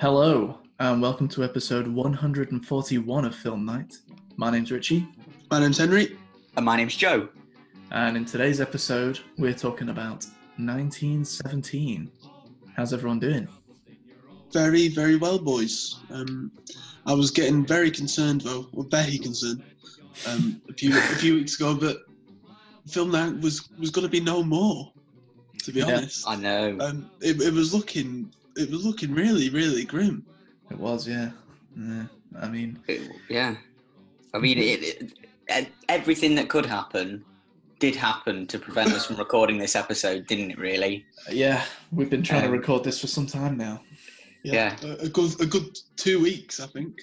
Hello, and welcome to episode 141 of Film Night. My name's Richie, My name's Henry. And my name's Joe. and in today's episode, we're talking about 1917. How's everyone doing? Very, very well, boys. Um, I was getting very concerned, though, or very concerned, um, a few a few weeks ago, but film night was was going to be no more. To be Yeah, honest, I know. um, it, it was looking it was looking really, really grim. It was, yeah. Yeah, I mean, It- yeah. I mean, it, it, everything that could happen did happen to prevent us from recording this episode, didn't it, really? yeah, we've been trying to Um, record this for some time now. Yeah. A, a good a good two weeks, I think.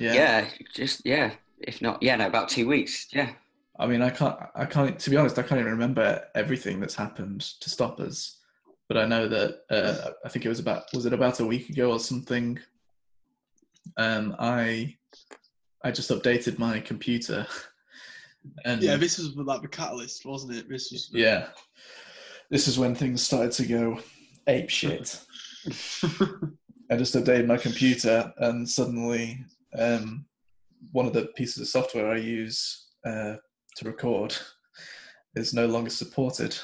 Yeah. Yeah. just, yeah. If not, yeah, no, about two weeks. Yeah. I mean, I can't, I can't, to be honest, I can't even remember everything that's happened to stop us. But I know that, uh, I think it was about, was it about a week ago or something? Um, I, I just updated my computer. And Yeah, this was like the catalyst, wasn't it? This was yeah, this is when things started to go ape shit. I just updated my computer, and suddenly, um, one of the pieces of software I use uh, to record is no longer supported,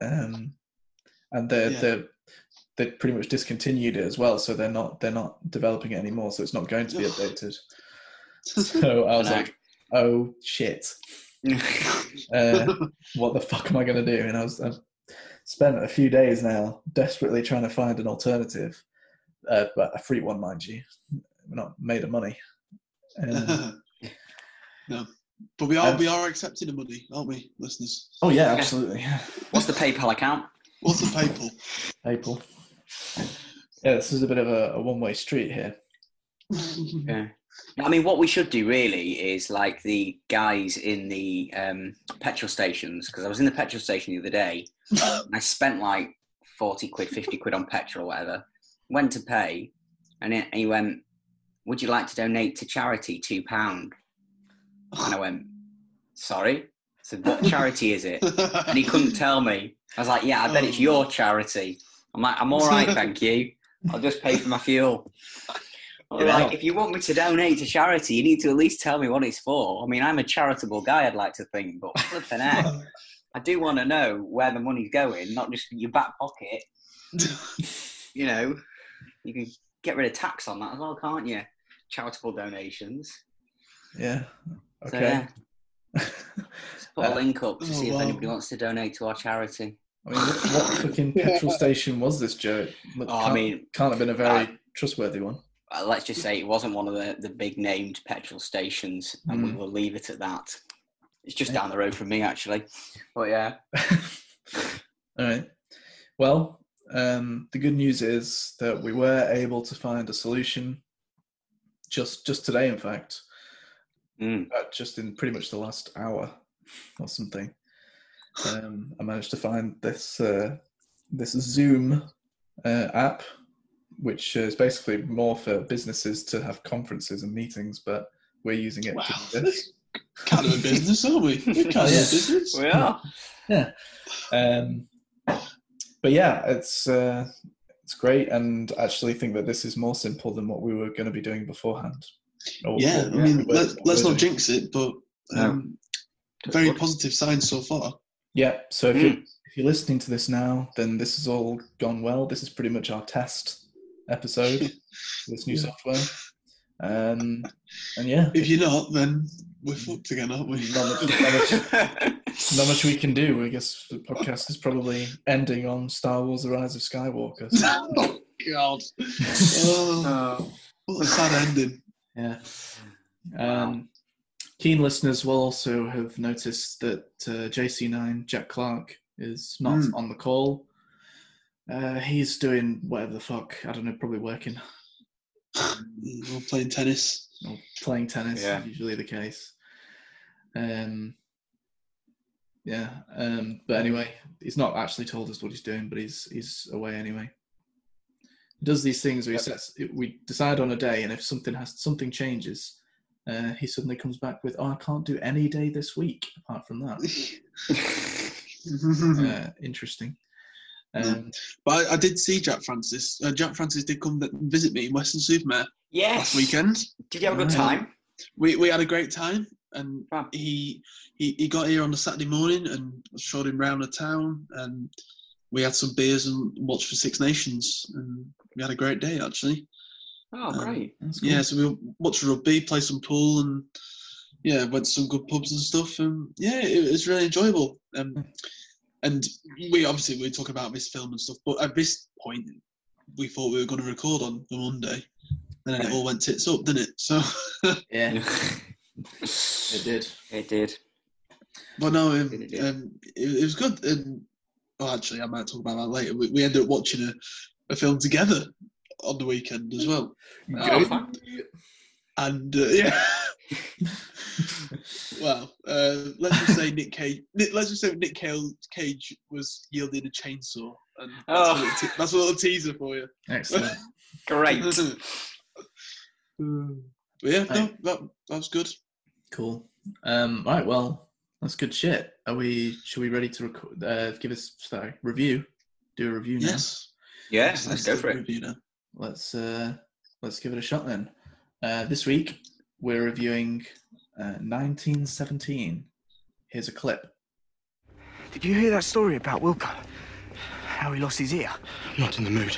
um, and they're Yeah. they're they pretty much discontinued it as well. So they're not they're not developing it anymore. So it's not going to be updated. So I was know. like, oh shit, uh, what the fuck am I going to do? And I was I've spent a few days now desperately trying to find an alternative, uh, but a free one, mind you. We're not made of money. Um, no, but we are Um, we are accepting the money, aren't we, listeners? oh yeah, absolutely. What's the PayPal account? What's the PayPal? April. Yeah, this is a bit of a, a one-way street here. Yeah. I mean, what we should do really is like the guys in the um, petrol stations, because I was in the petrol station the other day and I spent like 40 quid, 50 quid on petrol or whatever. Went to pay and it- and he went, Would you like to donate to charity? £2. And I went, Sorry? So what charity is it? And he couldn't tell me. I was like, Yeah, I bet it's oh. your charity. I'm like, I'm all right, thank you. I'll just pay for my fuel. Yeah. Like, if you want me to donate to charity, you need to at least tell me what it's for. I mean, I'm a charitable guy, I'd like to think, but flipping heck, I do want to know where the money's going, not just your back pocket. You know, you can get rid of tax on that as well, can't you? Charitable donations. Yeah. So, Okay. yeah, let's put a Uh, link up to oh, see if wow. anybody wants to donate to our charity. I mean, what, what fucking petrol station was this, Joe? Look, Oh, I mean, can't have been a very uh, trustworthy one. uh, let's just say it wasn't one of the, the big named petrol stations, and we Mm. will leave it at that. It's just Yeah. down the road from me, actually. But yeah, All right. Well, um, the good news is that we were able to find a solution just just today. In fact, Mm. uh, just in pretty much the last hour or something, um, I managed to find this uh, this Zoom uh, app, which is basically more for businesses to have conferences and meetings, but we're using it Wow. to do this. kind of a business, aren't we? We're kind of Yeah. a business. we are. Um, but yeah, it's uh, it's great, and actually think that this is more simple than what we were going to be doing beforehand. Or Yeah, what I mean, were- let's, let's not jinx it, but No. um, very positive signs so far. Yeah. So if, you, Mm. if you're listening to this now, then this has all gone well. This is pretty much our test episode. for this new Yeah. software. Um, and yeah, If you're not, then we're fucked again, aren't we? not much, not much not much we can do. I guess the podcast is probably ending on Star Wars: The Rise of Skywalker. So, oh God! Oh, what a sad ending. Yeah. Wow. Um, keen listeners will also have noticed that uh, JC9 Jack Clark is not Mm. on the call. Uh, he's doing whatever the fuck. I don't know, probably working We're playing tennis. or playing tennis. Yeah. Usually the case. Um, yeah. Um, but anyway, he's not actually told us what he's doing, but he's he's away anyway. He does these things where he sets. We decide on a day, and if something has something changes, uh, he suddenly comes back with, "Oh, I can't do any day this week apart from that." uh, interesting. Um, But I, I did see Jack Francis. Uh, Jack Francis did come visit me in Weston-super-Mare Yes. last weekend. Did you have a good time? We we had a great time, and Wow. he he he got here on a Saturday morning, and showed him round the town, and we had some beers and watched for Six Nations, and we had a great day actually. Oh, Um, great. that's cool. Yeah, so we watched rugby, played some pool, and yeah, went to some good pubs and stuff. And yeah, it, was really enjoyable. Um, and we obviously we talk about this film and stuff, but at this point, we thought we were going to record on the Monday, and then it all went tits up, didn't it? So, Yeah, it did. It did. but no, um, it, yeah. um, it, it was good. And well, actually, I might talk about that later. We, we ended up watching a, a film together on the weekend as well, Oh, Good. fun. and uh, yeah. Well, uh, let's just say Nick Cage. Nick, let's just say Nick Cage, Cage was yielding a chainsaw, and that's, Oh. a little te- that's a little teaser for you. Excellent. Great. but yeah, no, that, that was good. Cool. Um, right. Well, that's good shit. Are we? Should we ready to record? Uh, give us sorry review. Do a review now. Yes, Yes, let's go for a it. review now. Let's uh, let's give it a shot then. Uh, this week we're reviewing uh, 1917. Here's a clip. Did you hear that story about Wilco? How he lost his ear? Not in the mood.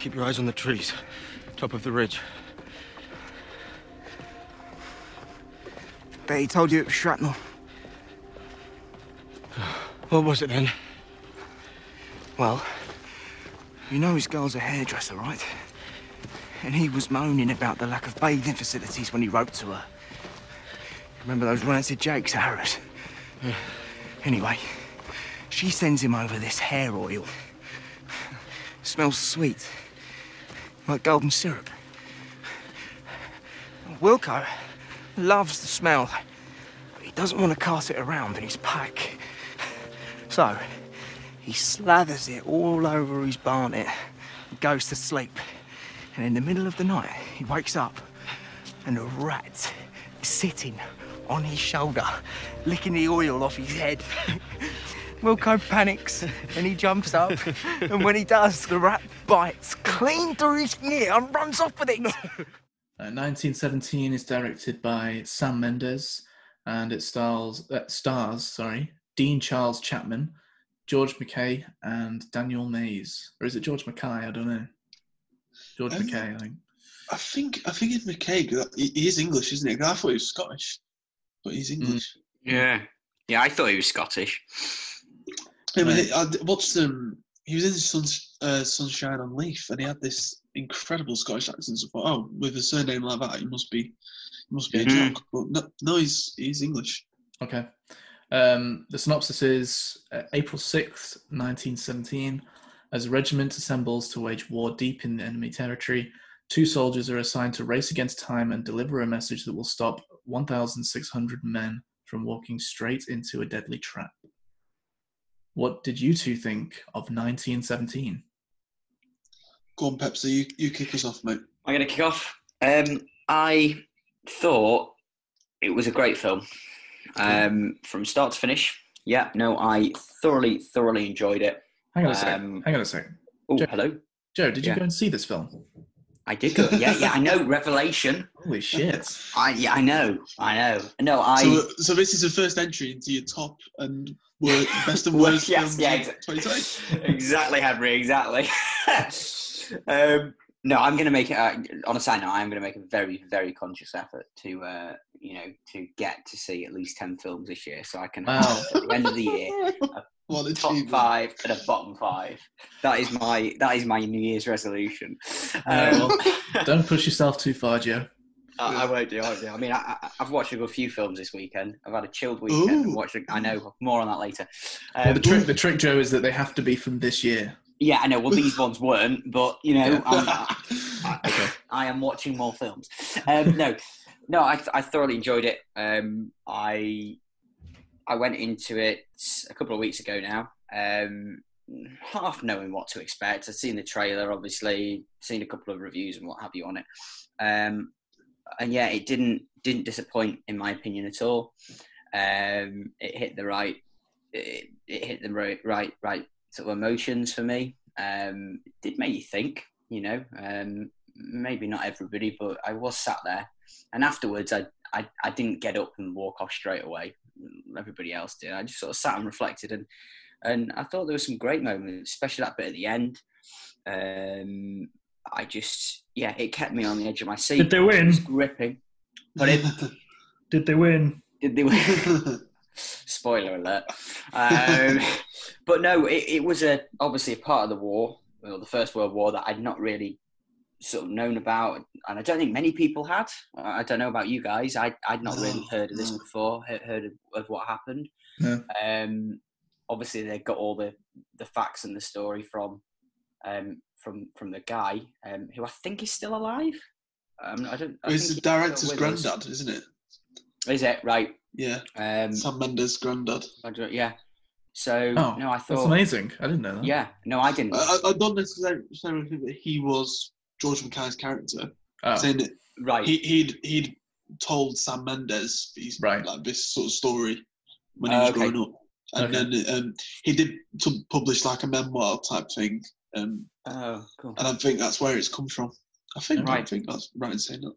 Keep your eyes on the trees, top of the ridge. Bet he told you it was shrapnel. What was it then? Well, you know his girl's a hairdresser, right? And he was moaning about the lack of bathing facilities when he wrote to her. Remember those rancid jakes, Harris? Anyway, she sends him over this hair oil. Smells sweet, like golden syrup. Wilco loves the smell, but he doesn't want to cast it around in his pack. So, he slathers it all over his barnet and goes to sleep. And in the middle of the night, he wakes up and a rat is sitting on his shoulder, licking the oil off his head. Wilco panics and he jumps up. And when he does, the rat bites clean through his ear and runs off with it. Uh, 1917 is directed by Sam Mendes, and it stars uh, stars sorry Dean Charles Chapman, George McKay, and Daniel Mays. Or is it George McKay? I don't know. George Um, McKay, I think. I think I think it's McKay. 'cause He, he is English, isn't he? I thought he was Scottish, but he's English. Yeah. Yeah, I thought he was Scottish. Yeah, but Right. he- I d- watched him. He was in Sun, uh, Sunshine on Leith, and he had this incredible Scottish accent. So I thought, oh, with a surname like that, he must be, he must be a Mhm. joke. But no, no, he's he's English. Okay. Um, the synopsis is uh, April 6th, 1917. As a regiment assembles to wage war deep in enemy territory, two soldiers are assigned to race against time and deliver a message that will stop 1,600 men from walking straight into a deadly trap. What did you two think of 1917? Go on, Pepsi, you, you kick us off, mate. I'm going to kick off. Um, I thought it was a great film um, from start to finish. Yeah, no, I thoroughly, thoroughly enjoyed it. Hang on a sec. Um, Hang on a sec. Oh, Joe- hello. Joe, did you yeah. go and see this film? I did go. Yeah, yeah, I know. Revelation. Holy shit. I yeah, I know. I know. No, I. So, so this is the first entry into your top and wor- best and Well, worst yes, films yeah, of exactly. exactly, Henry. Exactly. um, no, I'm going to make it. Uh, on a side note, I'm going to make a very, very conscious effort to, uh, you know, to get to see at least ten films this year, so I can Wow. have at the end of the year a top achievement. five and a bottom five. That is my that is my New Year's resolution. Yeah, Um, Don't push yourself too far, Joe. I, I won't do. I won't do. I mean, I, I, I've watched a few films this weekend. I've had a chilled weekend. and Ooh. watched. a- I know more on that later. Well, Um, the trick, the trick, Joe, is that they have to be from this year. yeah, I know. Well, these ones weren't, but you know, Yeah. I'm, I, I am watching more films. Um, no, no, I, I thoroughly enjoyed it. Um, I I went into it a couple of weeks ago now, um, half knowing what to expect. I'd seen the trailer, obviously, seen a couple of reviews and what have you on it, um, and yeah, it didn't didn't disappoint in my opinion at all. Um, it hit the right. It, it hit the right, right, right sort of emotions for me. Um, it did make you think, you know. Um, maybe not everybody, but I was sat there, and afterwards, I, I I didn't get up and walk off straight away. Everybody else did. I just sort of sat and reflected, and and I thought there were some great moments, especially that bit at the end. Um, I just, yeah, it kept me on the edge of my seat. Did they win? Gripping. But it Did they win? did they win? Spoiler alert. Um, but no, it, it was a obviously a part of the war, well, the First World War that I'd not really sort of known about, and I don't think many people had. I don't know about you guys. I I'd not really heard of this before. Heard, of, of what happened. No. Um, obviously, they got all the the facts and the story from um, from from the guy um, who I think is still alive. Um, I don't. I it's the director's with us. granddad, isn't it? Is it right? Yeah, Um, Sam Mendes' granddad. Yeah. So Oh, no, I thought That's amazing. I didn't know that. Yeah, no, I didn't. I, I I don't necessarily think that he was George Mackay's character. Oh, Saying that right. he, he'd he'd told Sam Mendes these, Right. like this sort of story when he was okay. growing up, and Okay. then um, he did to publish like a memoir type thing, um, oh, cool. and I think that's where it's come from. I think right. I Right. think that's right in saying that.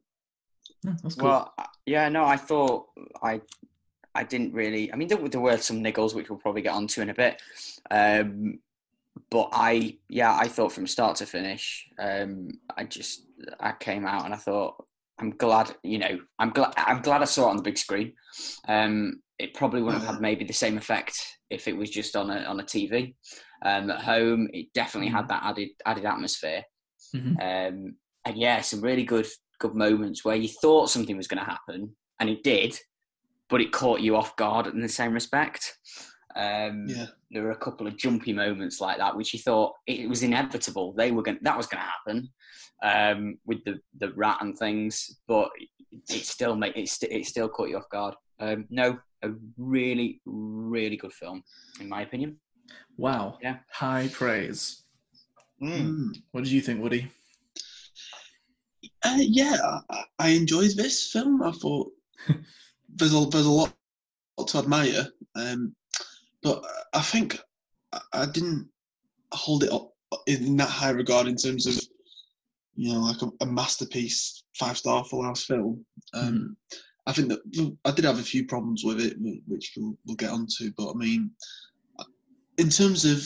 Yeah, that's cool. Well, yeah, no, I thought I, I didn't really. I mean, there, were- there were some niggles which we'll probably get onto in a bit, um, but I, yeah, I thought from start to finish, um, I just, I came out and I thought, I'm glad, you know, I'm glad, I'm glad I saw it on the big screen. Um, it probably wouldn't have had maybe the same effect if it was just on a on a TV. Um, at home, it definitely had that added added atmosphere. Mhm. Um, and yeah, some really good good moments where you thought something was going to happen, and it did, but it caught you off guard in the same respect. Um, Yeah, There were a couple of jumpy moments like that, which he thought it was inevitable. They were going that was going to happen um, with the the rat and things, but it still made it, st- it still caught you off guard. Um, no, a really really good film, in my opinion. wow. Yeah. High praise. Mm. What did you think, Woody? Uh, yeah, I, I enjoyed this film. I thought there's a there's a lot, lot to admire, um, but I think I, didn't hold it up in that high regard in terms of you know like a, a masterpiece, five star full house film. Um, I think that I did have a few problems with it, which we'll, we'll get onto. But I mean, in terms of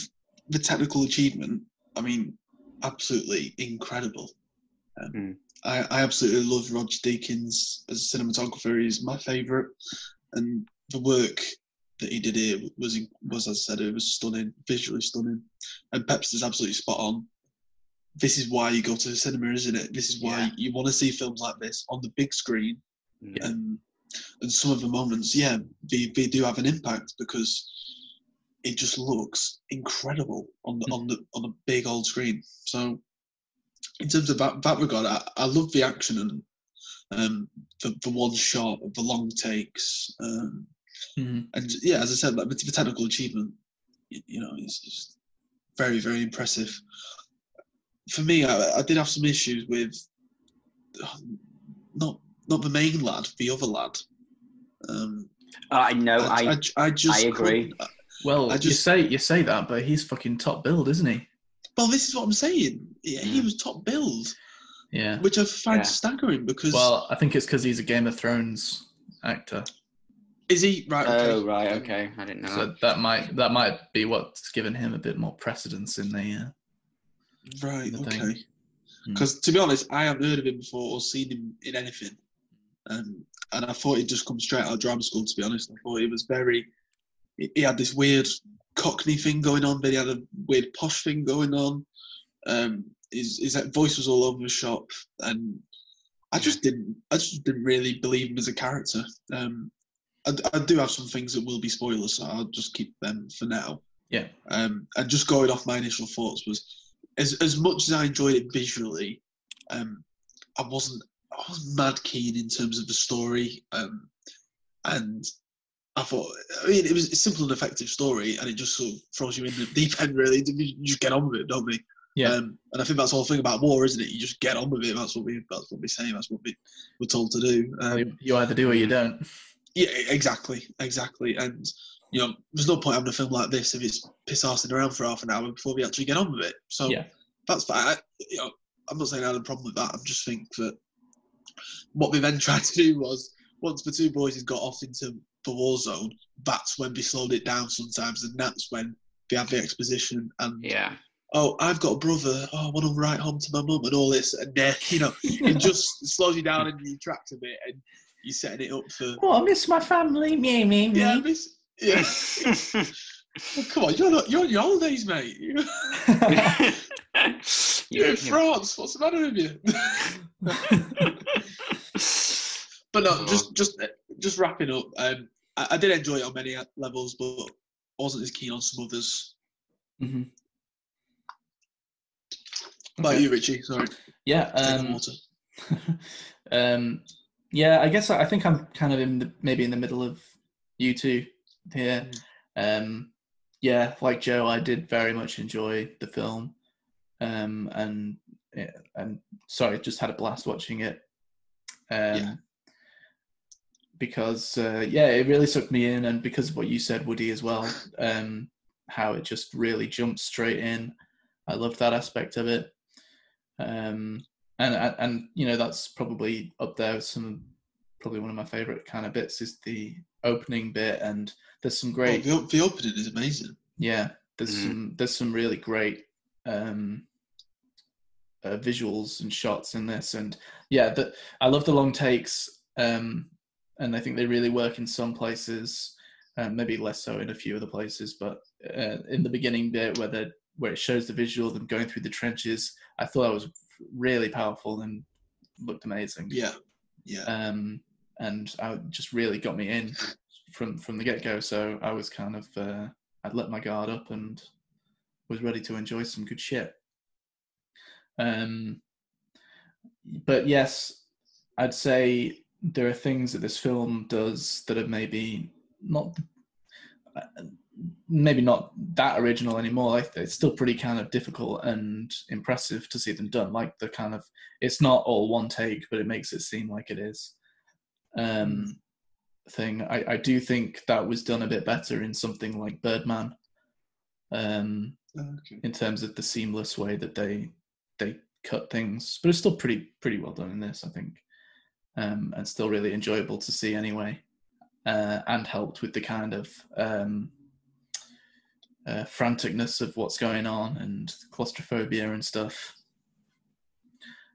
the technical achievement, I mean, absolutely incredible. Um, I, I absolutely love Roger Deakins as a cinematographer. He's my favourite, and the work that he did here was was as I said, it was stunning, visually stunning. And Pepster's absolutely spot on. This is why you go to the cinema, isn't it? This is why Yeah. you want to see films like this on the big screen. Yeah. And and some of the moments, yeah, they, they do have an impact because it just looks incredible on the on the on the big old screen. So in terms of that, that regard, I, I love the action and um, the, the one shot, the long takes, um, Mhm. and yeah, as I said, like the, the technical achievement, you, you know, is just very very impressive. For me, I, I did have some issues with not not the main lad, the other lad. Um, I know. I, I, I, just I agree. Well, I you say you say that, but he's fucking top billed, isn't he? Well, this is what I'm saying. Yeah, he Mm. was top billed, Yeah. which I find Yeah. staggering because Well, I think it's because he's a Game of Thrones actor, is he right? Okay. oh right, okay, I didn't know. that. so that might that might be what's given him a bit more precedence in the. Uh, Right, the thing. okay. Hmm. Because to be honest, I haven't heard of him before or seen him in anything. Um, and I thought he'd just come straight out of drama school, to be honest. I thought he was very. He he had this weird Cockney thing going on, but he had a weird posh thing going on. Um, his, his voice was all over the shop. And I just didn't. I just didn't really believe him as a character. Um, I, I do have some things that will be spoilers, so I'll just keep them for now. yeah. Um, and just going off my initial thoughts was, as as much as I enjoyed it visually, um, I wasn't I was mad keen in terms of the story. Um, and I thought, I mean, it was a simple and effective story, and it just sort of throws you in the deep end. Really, you just get on with it, don't we? Yeah. Um, and I think that's the whole thing about war, isn't it? You just get on with it. That's what we that's what we say. That's what we we're told to do. Um, You- you either do or you don't. Yeah, exactly, exactly. And you know, there's no point having a film like this if it's piss arsing around for half an hour before we actually get on with it. So Yeah. that's fine. I, you know, I'm not saying I had a problem with that. I just think that what we then tried to do was once the two boys had got off into the war zone, that's when they slowed it down sometimes, and that's when they had the exposition and Yeah. oh, I've got a brother. Oh, I want to write home to my mum and all this, and uh, you know, it just slows you down in your tracks a bit, and you're setting it up for Oh, I miss my family. Me, me, me. yeah, miss, yeah. Well, come on, you're not you're on your holidays, mate. You're in France. What's the matter with you? but no, Oh. just just just wrapping up. Um, I, I did enjoy it on many levels, but wasn't as keen on some others. hmm What about you, Richie? Sorry, Yeah. Um, water. um, yeah, I guess I I think I'm kind of in the maybe in the middle of you two here. Um, yeah, like Joe, I did very much enjoy the film, um, and yeah, and sorry, just had a blast watching it. Um, Yeah. Because uh, yeah, it really sucked me in, and because of what you said, Woody, as well, um, how it just really jumped straight in. I loved that aspect of it. Um, and and, and you know that's probably up there with some probably one of my favorite kind of bits is the opening bit and there's some great Oh, the, the opening is amazing. yeah there's Mhm. some there's some really great um uh, visuals and shots in this and yeah the, i love the long takes um and i think they really work in some places um, maybe less so in a few other places but uh, in the beginning bit where the where it shows the visual of them going through the trenches i thought that was really powerful and looked amazing Yeah, yeah. um, and I just really got me in from from the get go. So I was kind of uh, I'd let my guard up and was ready to enjoy some good shit. Um, but yes, I'd say there are things that this film does that are maybe not maybe not that original anymore. Like it's still pretty kind of difficult and impressive to see them done. Like the kind of it's not all one take, but it makes it seem like it is. Um, thing I, I do think that was done a bit better in something like Birdman. Um, Okay. in terms of the seamless way that they they cut things, but it's still pretty pretty well done in this, I think, um, and still really enjoyable to see anyway, uh, and helped with the kind of um, uh, franticness of what's going on and claustrophobia and stuff.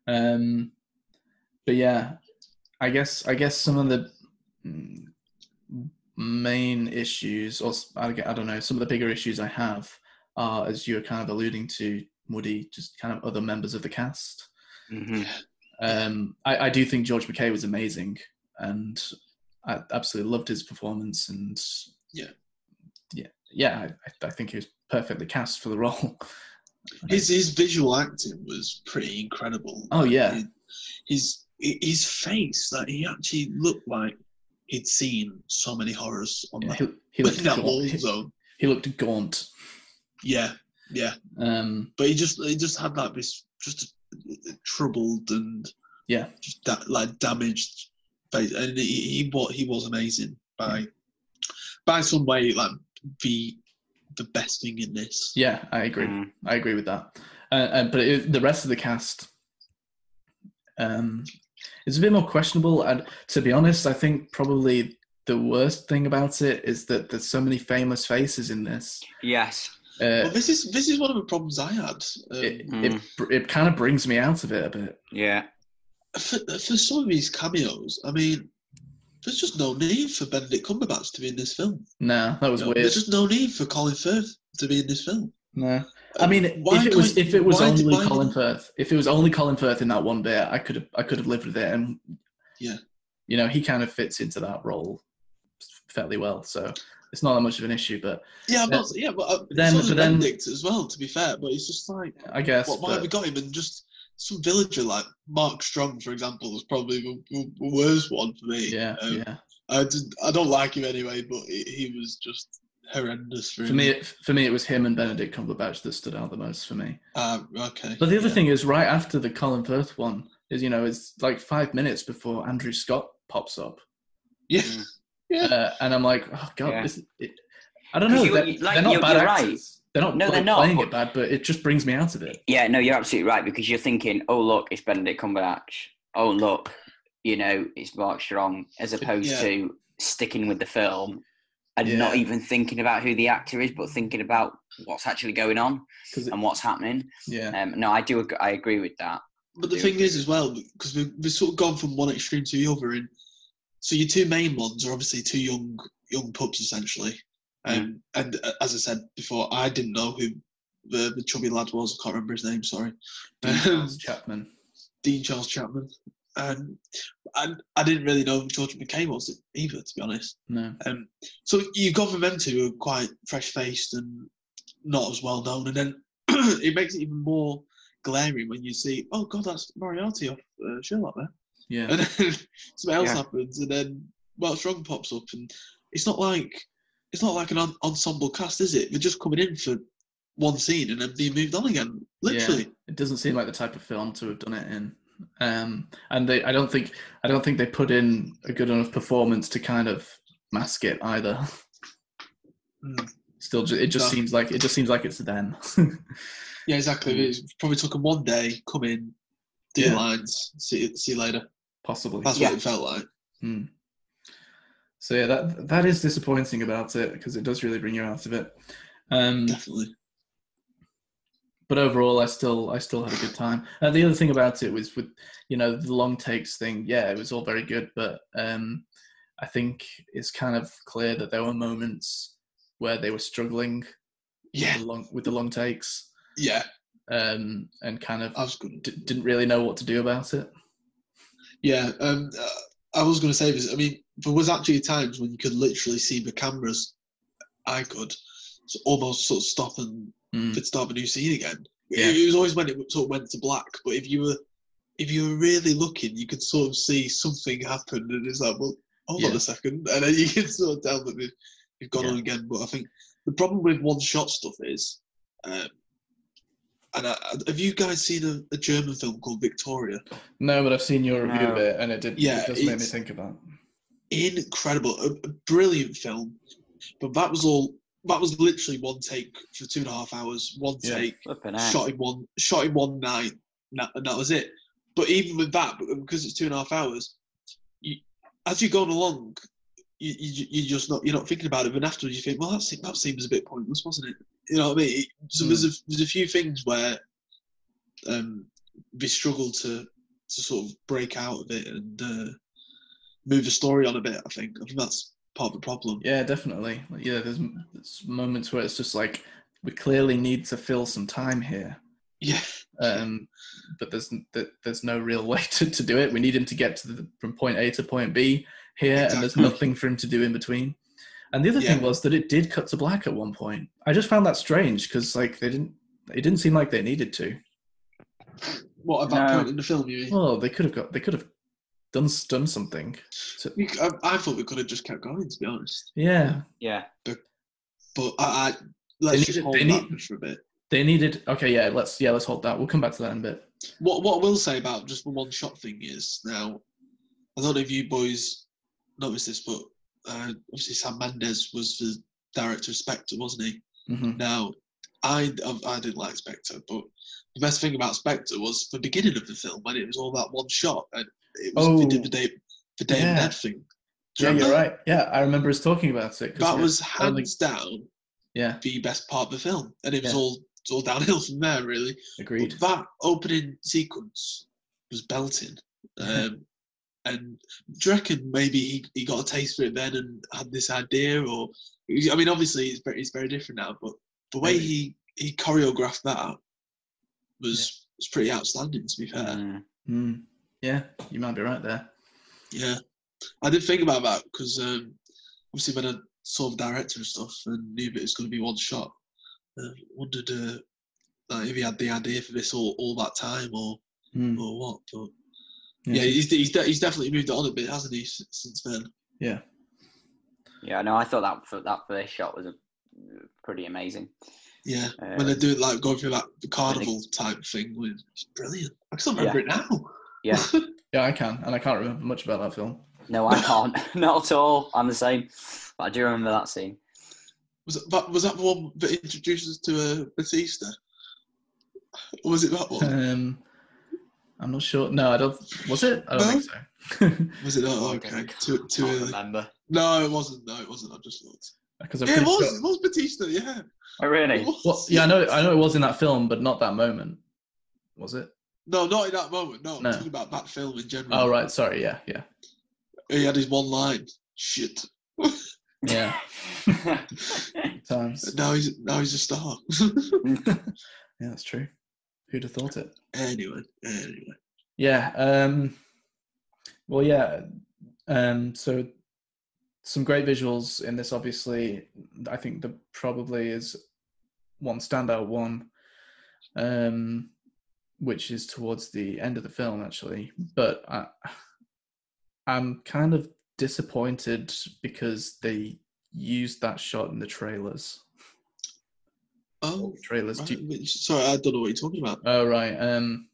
Um, but yeah, I guess I guess some of the main issues, or I don't know, some of the bigger issues I have are, as you were kind of alluding to, Woody, just kind of other members of the cast. Mhm. Um, I, I do think George McKay was amazing, and I absolutely loved his performance. And Yeah. yeah, yeah, I, I think he was perfectly cast for the role. His his visual acting was pretty incredible. Oh, yeah. His his face, like he actually looked like he'd seen so many horrors on Yeah, that, he, he looked that wall gaunt. He, zone. he looked gaunt. Yeah, yeah. Um, But he just he just had like this just troubled and yeah, just that like damaged face, and he, he he was amazing by by some way like the the best thing in this. yeah, I agree. Mm. I agree with that. Uh, uh, but it, the rest of the cast um, is a bit more questionable. And to be honest, I think probably the worst thing about it is that there's so many famous faces in this. Yes. Uh, Well, this is this is one of the problems I had. Um, it, Mm. it, it kind of brings me out of it a bit. Yeah. for, for some of these cameos, I mean, there's just no need for Benedict Cumberbatch to be in this film. No, that was weird. There's just no need for Colin Firth to be in this film. No, I Um, mean, why if it was if it was only Colin Firth, if it was only Colin Firth in that one bit, I could have I could have lived with it, and Yeah. you know, he kind of fits into that role fairly well, so it's not that much of an issue. But Yeah, not, yeah, but, uh, Then- but then- Benedict as well. To be fair, but it's just like, I guess, what, why have we got him? And just some villager like Mark Strong, for example, was probably the, the the worst one for me. yeah, Um, yeah. I did, I don't like him anyway, but he, he was just horrendous for, For me, for me, it was him and Benedict Cumberbatch that stood out the most for me. Uh, okay. But the other yeah. thing is, right after the Colin Firth one, is you know, it's like five minutes before Andrew Scott pops up, yeah, Mm. yeah, uh, and I'm like, oh god, Yeah. this, it, I don't know. you- They're, like, they're not you're- bad you're right. Actors. They're not, No, like, they're not, playing but- it bad, but it just brings me out of it. Yeah, no, you're absolutely right because you're thinking, oh look, it's Benedict Cumberbatch. Oh look, you know, it's Mark Strong, as opposed Yeah. to sticking with the film and not even thinking about who the actor is, but thinking about what's actually going on it- and what's happening. yeah, Um, no, I do. I agree with that. But the thing is, as well, because we've, we've sort of gone from one extreme to the other, and so your two main ones are obviously two young young pups, essentially. Um, And uh, as I said before, I didn't know who the, the chubby lad was. I can't remember his name. Sorry, Dean Um, Charles Chapman. Dean Charles Chapman. Um, and I didn't really know who George McKay was either, to be honest. No, Um, so you've got from them two who are quite fresh faced and not as well known, and then it makes it even more glaring when you see, oh god, that's Moriarty off uh, Sherlock there, yeah, and then something else Yeah. happens, and then Mark Strong pops up, and it's not like it's not like an en- ensemble cast, is it? They're just coming in for one scene and then being moved on again, literally. it doesn't seem like the type of film to have done it in. Um, and they, I don't think, I don't think they put in a good enough performance to kind of mask it either. Mm. Still, it just No. seems like it just seems like it's them. Yeah, exactly. Mm. It probably took them one day, come in, do Yeah. lines, see see you later. Possibly. That's Yeah. what it felt like. Hmm. So yeah, that that is disappointing about it because it does really bring you out of it. Um, Definitely. but overall, I still I still had a good time. Uh, the other thing about it was with you know the long takes thing. Yeah, it was all very good, but um, I think it's kind of clear that there were moments where they were struggling Yeah, with the long, with the long takes yeah. um, and kind of I was good. d- didn't really know what to do about it. Yeah, um, uh, I was going to say this. I mean, there was actually times when you could literally see the cameras. I could so almost sort of stop and Mm. could start a new scene again. Yeah. It, it was always when it sort of went to black. But if you were if you were really looking, you could sort of see something happen, and it's like, well, hold on a second, and then you can sort of tell that they've, they've gone Yeah. on again. But I think the problem with one shot stuff is. Um, and I, I- have you guys seen a, a German film called Victoria? No, but I've seen your review of it, and it did. Yeah, it does make me it's- think about. incredible, a, a brilliant film. But that was all. That was literally one take for two and a half hours. One Yeah. take, Flipping heck. shot in one, shot in one night, and that, was it. But even with that, because um, it's two and a half hours, you, as you're going along, you, you you just not you're not thinking about it. But afterwards, you think, well, that se- that seems a bit pointless, wasn't it? You know what I mean? So there's a there's a few things where um, they struggle to to sort of break out of it and uh, move the story on a bit. I think I think that's part of the problem. Yeah, definitely. Yeah, there's, there's moments where it's just like we clearly need to fill some time here, Yeah, um, but there's there's no real way to, to do it. We need him to get to the, from point A to point B here, and there's nothing for him to do in between. And the other thing was that it did cut to black at one point. I just found that strange because like they didn't. It didn't seem like they needed to. what at that No. point in the film? You mean? Well, they could have got. They could have done done something. To, I, I thought we could have just kept going, to be honest. yeah, Yeah. But I, I let's They just needed- hold they that need- for a bit. they needed. Okay, yeah. Let's yeah. Let's hold that. We'll come back to that in a bit. What what I will say about just the one shot thing is now, I don't know if you boys noticed this, but uh, obviously Sam Mendes was the director of Spectre, wasn't he? hmm Now, I I didn't like Spectre, but the best thing about Spectre was the beginning of the film when it was all that one shot and it was Oh. did the day the day Yeah. and thing. You Yeah, remember? you're right. Yeah, I remember us talking about it. That was only- hands down yeah, the best part of the film, and it was Yeah. all it's all downhill from there, really. agreed. But that opening sequence was belting. Um, and do you reckon maybe he, he got a taste for it then and had this idea? Or, I mean, obviously it's very, it's very different now, but the way Maybe. he, he choreographed that was, was pretty outstanding, to be fair. Mm. Mm, yeah, you might be right there. Yeah. I did think about that because um, obviously when I saw the director and stuff and knew that it was going to be one shot, uh, wondered uh, like if he had the idea for this all, all that time or, Mm, or what. But yeah, Yeah, he's, he's, de- he's definitely moved on a bit, hasn't he, since then? yeah. Yeah. No, I thought that for that first shot was a, pretty amazing. Yeah, Uh, when they do it like going through that the carnival type thing, it's brilliant. I can still remember it now. Yeah. Yeah, I can, and I can't remember much about that film. No, I can't. Not at all. I'm the same. But I do remember that scene. Was that was that the one that introduces us to uh, Bautista? Or was it that one? Um, I'm not sure. No, I don't. Was it? I don't No? think so. Was it? Oh, I okay. don't- Too, too Can't early. remember. No, it wasn't. No, it wasn't. I just looked. Because I'm Yeah, it was. sure- It was Bautista. Yeah. Oh, really? Well, yeah, I know. I know it was in that film, but not that moment. Was it? No, not in that moment. No, I'm talking about that film in general. Oh right, sorry. Yeah, yeah, He had his one line. Shit. yeah. Times. Now he's now he's a star. Yeah, that's true. Who'd have thought it? anyway, anyway. Yeah. Um, well, yeah. Um, so some great visuals in this. Obviously, I think the probably is one standout one, um, which is towards the end of the film actually. But I, I'm kind of disappointed because they used that shot in the trailers. Oh, Trailers. right. You- sorry, I don't know what you're talking about. Oh right. Um,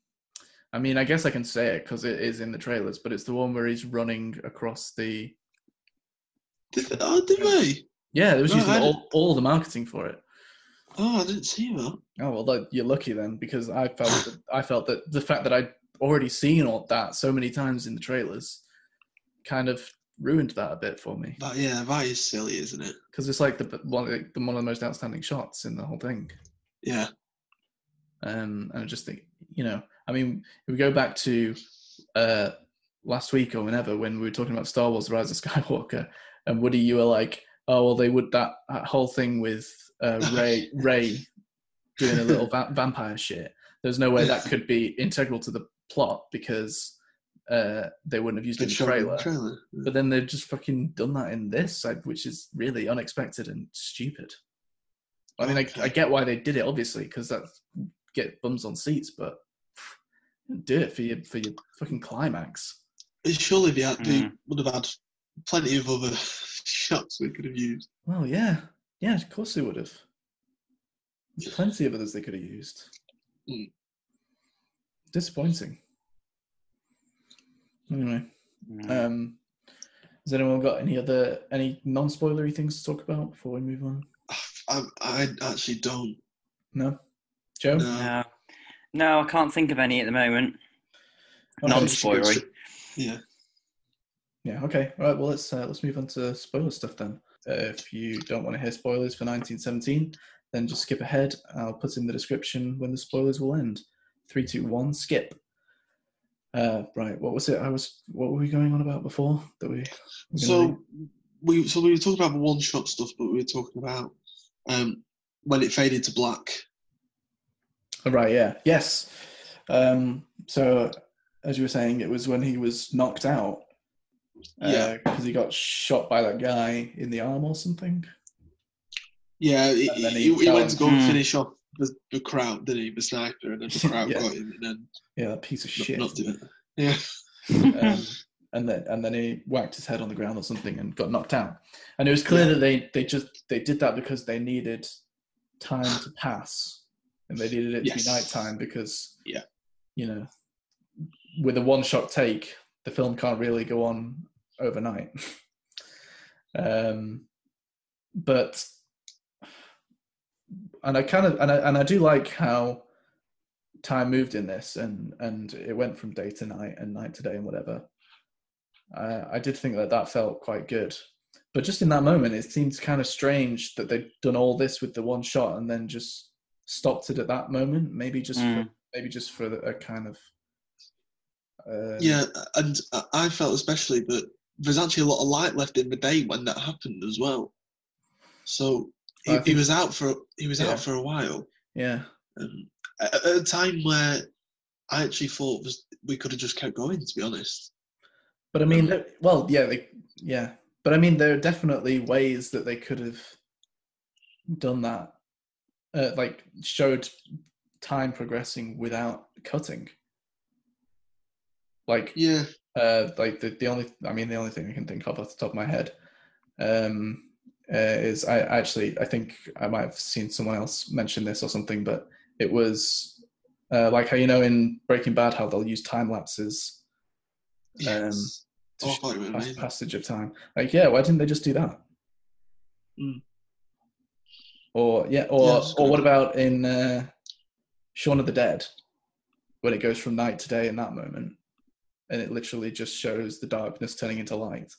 I mean, I guess I can say it because it is in the trailers, but it's the one where he's running across the. Did they, oh, did they? Yeah, it was No, using all, all the marketing for it. Oh, I didn't see that. Oh well, that, you're lucky then, because I felt that, I felt that the fact that I'd already seen all that so many times in the trailers, kind of ruined that a bit for me. That yeah, that is silly, isn't it? Because it's like the one, of the one of the most outstanding shots in the whole thing. Yeah. Um, and I just think, you know, I mean, if we go back to uh, last week or whenever when we were talking about Star Wars: The Rise of Skywalker, and Woody, you were like, "Oh, well, they would that, that whole thing with uh, Rey Rey doing a little va- vampire shit. There's no way that could be integral to the plot because uh, they wouldn't have used it in the show trailer. the trailer. But then they've just fucking done that in this, like, which is really unexpected and stupid. I mean, Okay. I, I get why they did it, obviously, because that get bums on seats, but do it for your for your fucking climax. Surely they, had, they Mm. would have had plenty of other shots we could have used. Well, yeah, yeah, of course they would have. There's plenty of others they could have used. Mm. Disappointing. Anyway, Mm. um, has anyone got any other any non-spoilery things to talk about before we move on? I, I actually don't. No, Joe. No. No. No, I can't think of any at the moment. Okay. Non-spoilery. Yeah. Yeah. Okay. All right. Well, let's uh, let's move on to spoiler stuff then. Uh, if you don't want to hear spoilers for 1917, then just skip ahead. I'll put in the description when the spoilers will end. Three, two, one, skip. Uh, right. What was it? I was. What were we going on about before? That we. So we so we were talking about the one shot stuff, but we were talking about um, when it faded to black. Oh, right. Yeah. Yes. Um, so as you were saying, it was when he was knocked out. Yeah. Because he got shot by that guy in the arm or something. Yeah, he, he, he went to go and finish off the, the crowd, didn't he? The sniper, and then the crowd Yeah. got him, and then Yeah, that piece of not- shit. not did it. Yeah. um, and then and then he whacked his head on the ground or something and got knocked out. And it was clear Yeah. that they they just they did that because they needed time to pass, and they needed it Yes. to be nighttime because Yeah. you know, with a one shot take, the film can't really go on overnight. um, but and I kind of and I and I do like how time moved in this and and it went from day to night and night to day and whatever uh, i did think that that felt quite good but just in that moment it seems kind of strange that they'd done all this with the one shot and then just stopped it at that moment maybe just for, Mm. maybe just for a kind of uh, Yeah, and I- I felt especially that there's actually a lot of light left in the day when that happened as well. So he, he was out for he was Yeah. out for a while. yeah Um, at, at a time where I actually thought was we could have just kept going. To be honest, but i mean there- well yeah they, yeah but i mean there are definitely ways that they could have done that uh, like showed time progressing without cutting like yeah, uh like the, the only i mean the only thing i can think of off the top of my head um uh, is i actually i think i might have seen someone else mention this or something but it was uh, like how you know in breaking bad how they'll use time lapses yes. to Oh, I thought it was pass- passage of time like yeah why didn't they just do that Or yeah, or Yeah, or what about in uh, Shaun of the Dead, when it goes from night to day in that moment, and it literally just shows the darkness turning into light.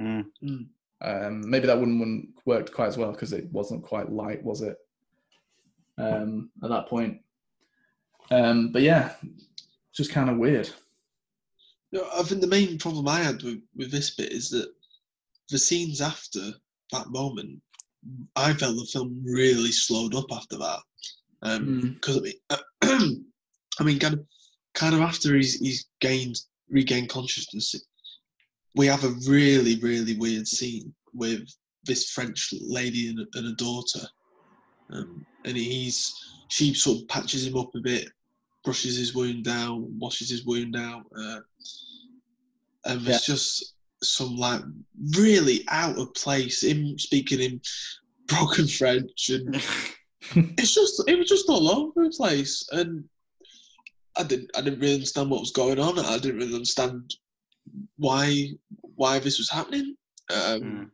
Mm. Um, maybe that wouldn't, wouldn't worked quite as well because it wasn't quite light, was it? Um, at that point. Um, but yeah, just kind of weird. No, I think the main problem I had with, with this bit is that the scenes after that moment, I felt the film really slowed up after that. Mm. Because I mean, I mean, kind of, kind of after he's he's gained regained consciousness, we have a really really weird scene with this French lady and a, and a daughter, um, and he's she sort of patches him up a bit, brushes his wound down, washes his wound out, uh, and there's just some like really out of place. Him speaking in broken French, and it's just it was just all over the place, and I didn't I didn't really understand what was going on. I didn't really understand why why this was happening. Um, Mm.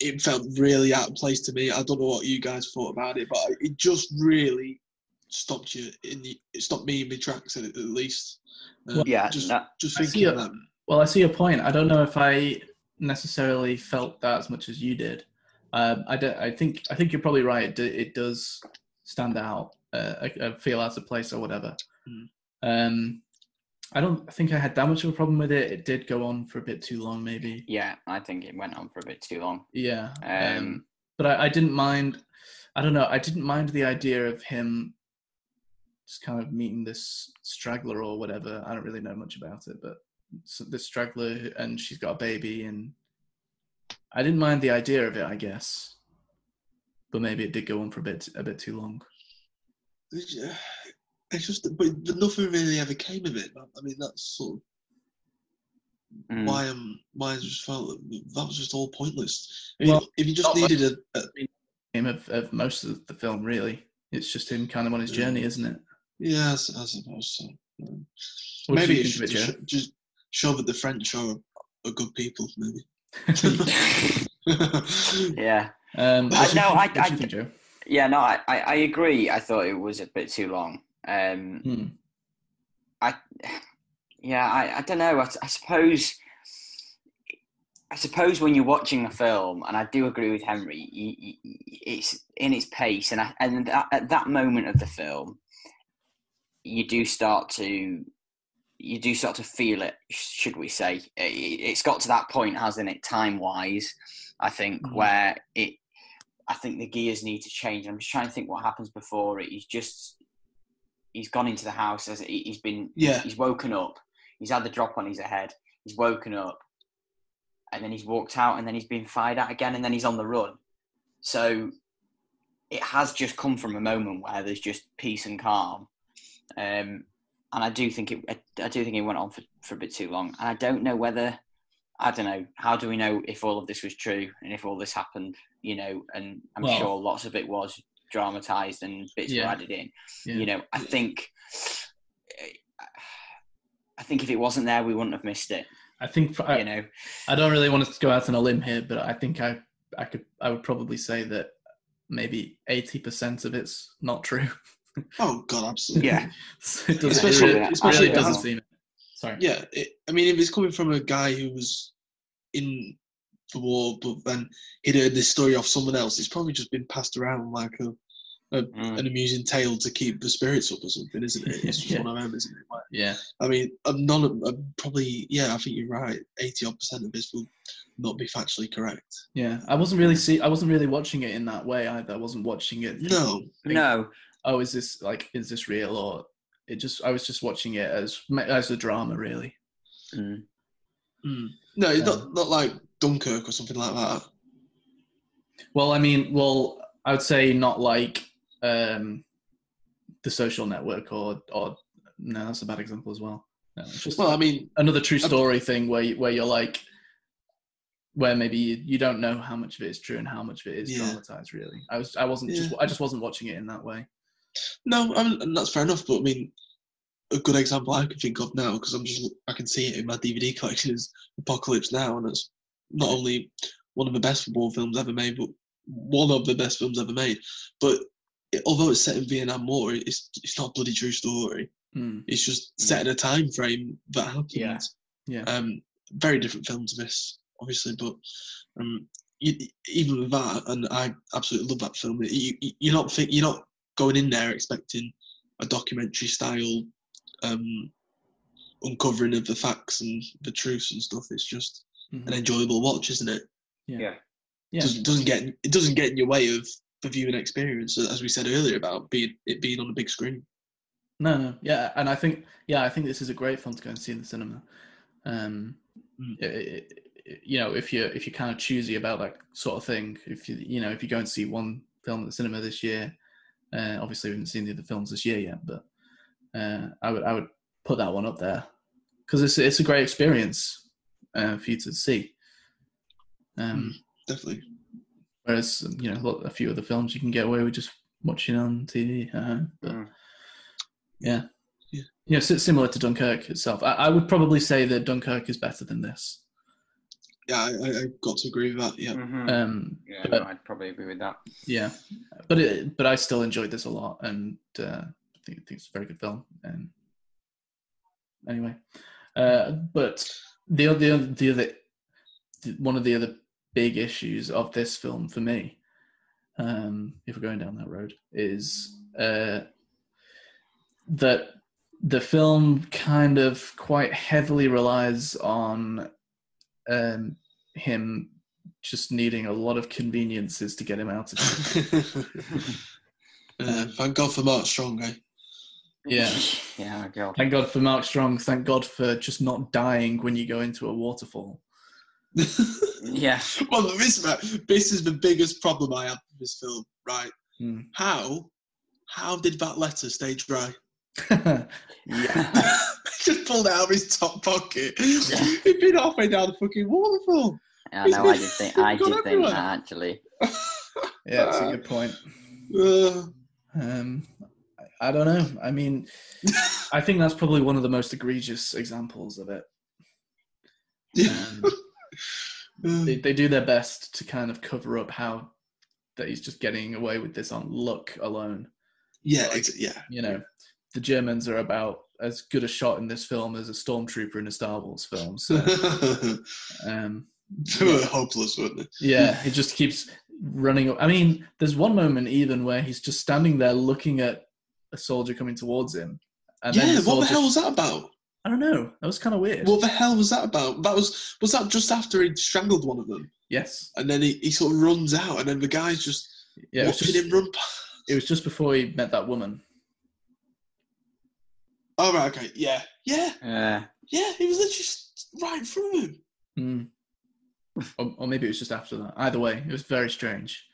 It felt really out of place to me. I don't know what you guys thought about it, but it just really stopped you in the it stopped me in my tracks at, at least. Um, Yeah, just no, just thinking see of that. Well, I see your point. I don't know if I necessarily felt that as much as you did. Um, I, don't, I think I think you're probably right. It, do, it does stand out. Uh, I, I feel out of place or whatever. Mm. Um, I don't think I had that much of a problem with it. It did go on for a bit too long, maybe. yeah, I think it went on for a bit too long. Yeah. Um, but I, I didn't mind. I don't know. I didn't mind the idea of him just kind of meeting this straggler or whatever. I don't really know much about it, but s- this straggler and she's got a baby, and I didn't mind the idea of it. I guess, but maybe it did go on for a bit a bit too long. It's just, but, but nothing really ever came of it. I mean, that's sort of mm. why I'm why I just felt that, that was just all pointless. I mean, Well, if you just not much- needed a, a Him of, of most of the film, really. It's just him kind of on his journey, isn't it? yeah, I suppose so. Um, What do maybe you it should, just, Joe? just show that the French are, are good people, maybe. yeah, um, I- what do you no, think- I- what I- Joe? yeah. No, I, I, I agree. I thought it was a bit too long. Um, Hmm. I, yeah, I, I don't know. I, I suppose, I suppose when you're watching a film, and I do agree with Henry, you, you, it's in its pace, and I, and that, at that moment of the film, you do start to, you do start to feel it. Should we say? It, it's got to that point, hasn't it? Time wise, I think Mhm. where it, I think the gears need to change. I'm just trying to think what happens before it. He's just he's gone into the house as he- he's been Yeah. he's woken up. He's had the drop on his head. He's woken up. And then he's walked out and then he's been fired at again and then he's on the run. So it has just come from a moment where there's just peace and calm. Um, and I do think it I, I do think it went on for, for a bit too long. And I don't know whether I don't know how do we know if all of this was true and if all this happened you know and I'm Well- sure lots of it was dramatized and bits Yeah. were added in Yeah. you know i think i think if it wasn't there we wouldn't have missed it I think for, I, you know I don't really want to go out on a limb here, but I think I I could I would probably say that maybe eighty percent of it's not true. oh God, absolutely. yeah So it doesn't, Especially- it really, especially really it doesn't has- seem. Sorry. Yeah, it, I mean, if it's coming from a guy who was in the war, but then he'd heard this story off someone else, it's probably just been passed around like a, a Mm. an amusing tale to keep the spirits up or something, isn't it? It's just Yeah. one of them, isn't it? Like, Yeah. I mean, I'm not I'm probably yeah. I think you're right. Eighty odd percent of this will not be factually correct. Yeah. I wasn't really see. I wasn't really watching it in that way either. I wasn't watching it. No, think, no Oh, is this like is this real or it just? I was just watching it as as a drama, really. Mm. Mm. no, it's Um, not not like Dunkirk or something like that. Well, I mean, well, I would say not like um, the Social Network or or no, that's a bad example as well. No, it's just Well, I mean, another true story thing where you, where you're like where maybe you, you don't know how much of it is true and how much of it is Yeah. dramatized really i was i wasn't just i just wasn't watching it in that way no, I mean, and that's fair enough. But I mean, a good example I can think of now because I'm just I can see it in my DVD collection is Apocalypse Now, and it's not only one of the best football films ever made, but one of the best films ever made. But it, although it's set in Vietnam War, it's it's not a bloody true story. Mm. It's just set in a time frame that happened. Yeah. Yeah. Um, very different film to this, obviously, but um, you, even with that, and I absolutely love that film. You, you- you're not think, you're not going in there expecting a documentary style um, uncovering of the facts and the truths and stuff. It's just An enjoyable watch, isn't it? Yeah. Doesn't, doesn't get it doesn't get in your way of the viewing experience, as we said earlier about being it being on a big screen. No, no, yeah, and I think, yeah, I think this is a great film to go and see in the cinema. Um, Mm. i- i- i- you know, if you're if you're kind of choosy about that sort of thing, if you you know if you go and see one film at the cinema this year, uh, obviously we haven't seen the other films this year yet, but uh, I would I would put that one up there because it's it's a great experience uh, for you to see. Um, Definitely. Whereas you know a lot- a few other films you can get away with just watching on TV. Uh, but Mm. yeah, Yeah. yeah, si- similar to Dunkirk itself. I, I would probably say that Dunkirk is better than this. Yeah, I, I, I got to agree with that. Yeah. Mhm. Um, yeah, but- no, I'd probably agree with that. yeah, but it, but I still enjoyed this a lot, and uh, I think, I think it's a very good film. And anyway, uh, but the other the other, the other one of the other big issues of this film for me, um, if we're going down that road, is uh, that the film kind of quite heavily relies on um, him just needing a lot of conveniences to get him out of it. uh, thank God for Mark Strong, eh? Yeah. yeah, God. Thank God for Mark Strong. Thank God for just not dying when you go into a waterfall. Yeah. well, this, this is the biggest problem I have with this film, right? Hmm. How, how did that letter stay dry? Yeah. just pulled it out of his top pocket. He'd been halfway down the fucking waterfall. I know. I did think. I Gone did think that actually. yeah, that's a good point. Uh, Um, I, don't know. I mean, I think that's probably one of the most egregious examples of it. yeah. Um, they, they do their best to kind of cover up how that he's just getting away with this on look alone. yeah, ex- yeah. You know, the Germans are about as good a shot in this film as a stormtrooper in a Star Wars film. So, um, they were hopeless, weren't they? yeah, he just keeps running. I mean, there's one moment even where he's just standing there looking at a soldier coming towards him. And then yeah, what the hell was that about? I don't know. That was kind of weird. What the hell was that about? That was was that just after he'd strangled one of them, yes. and then he, he sort of runs out, and then the guy's just Yeah, it was watching just, him run past. it was just before he met that woman. Oh right, okay, yeah, yeah, Yeah. yeah. He was literally right through him. Hmm. or, or maybe it was just after that. Either way, it was very strange.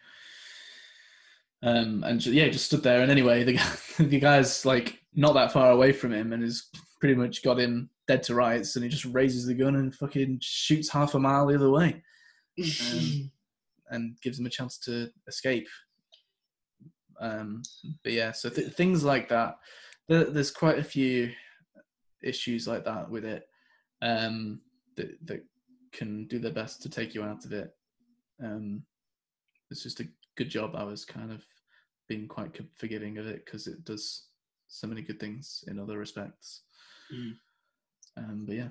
Um, and yeah, just stood there. And anyway, the the guy's like not that far away from him, and has pretty much got him dead to rights. And he just raises the gun and fucking shoots half a mile the other way, um, and gives him a chance to escape. Um, but yeah, so th- things like that. There, there's quite a few issues like that with it um, that that can do their best to take you out of it. Um, it's just a good job. I was kind of being quite forgiving of it because it does so many good things in other respects. Mm. Um, but yeah,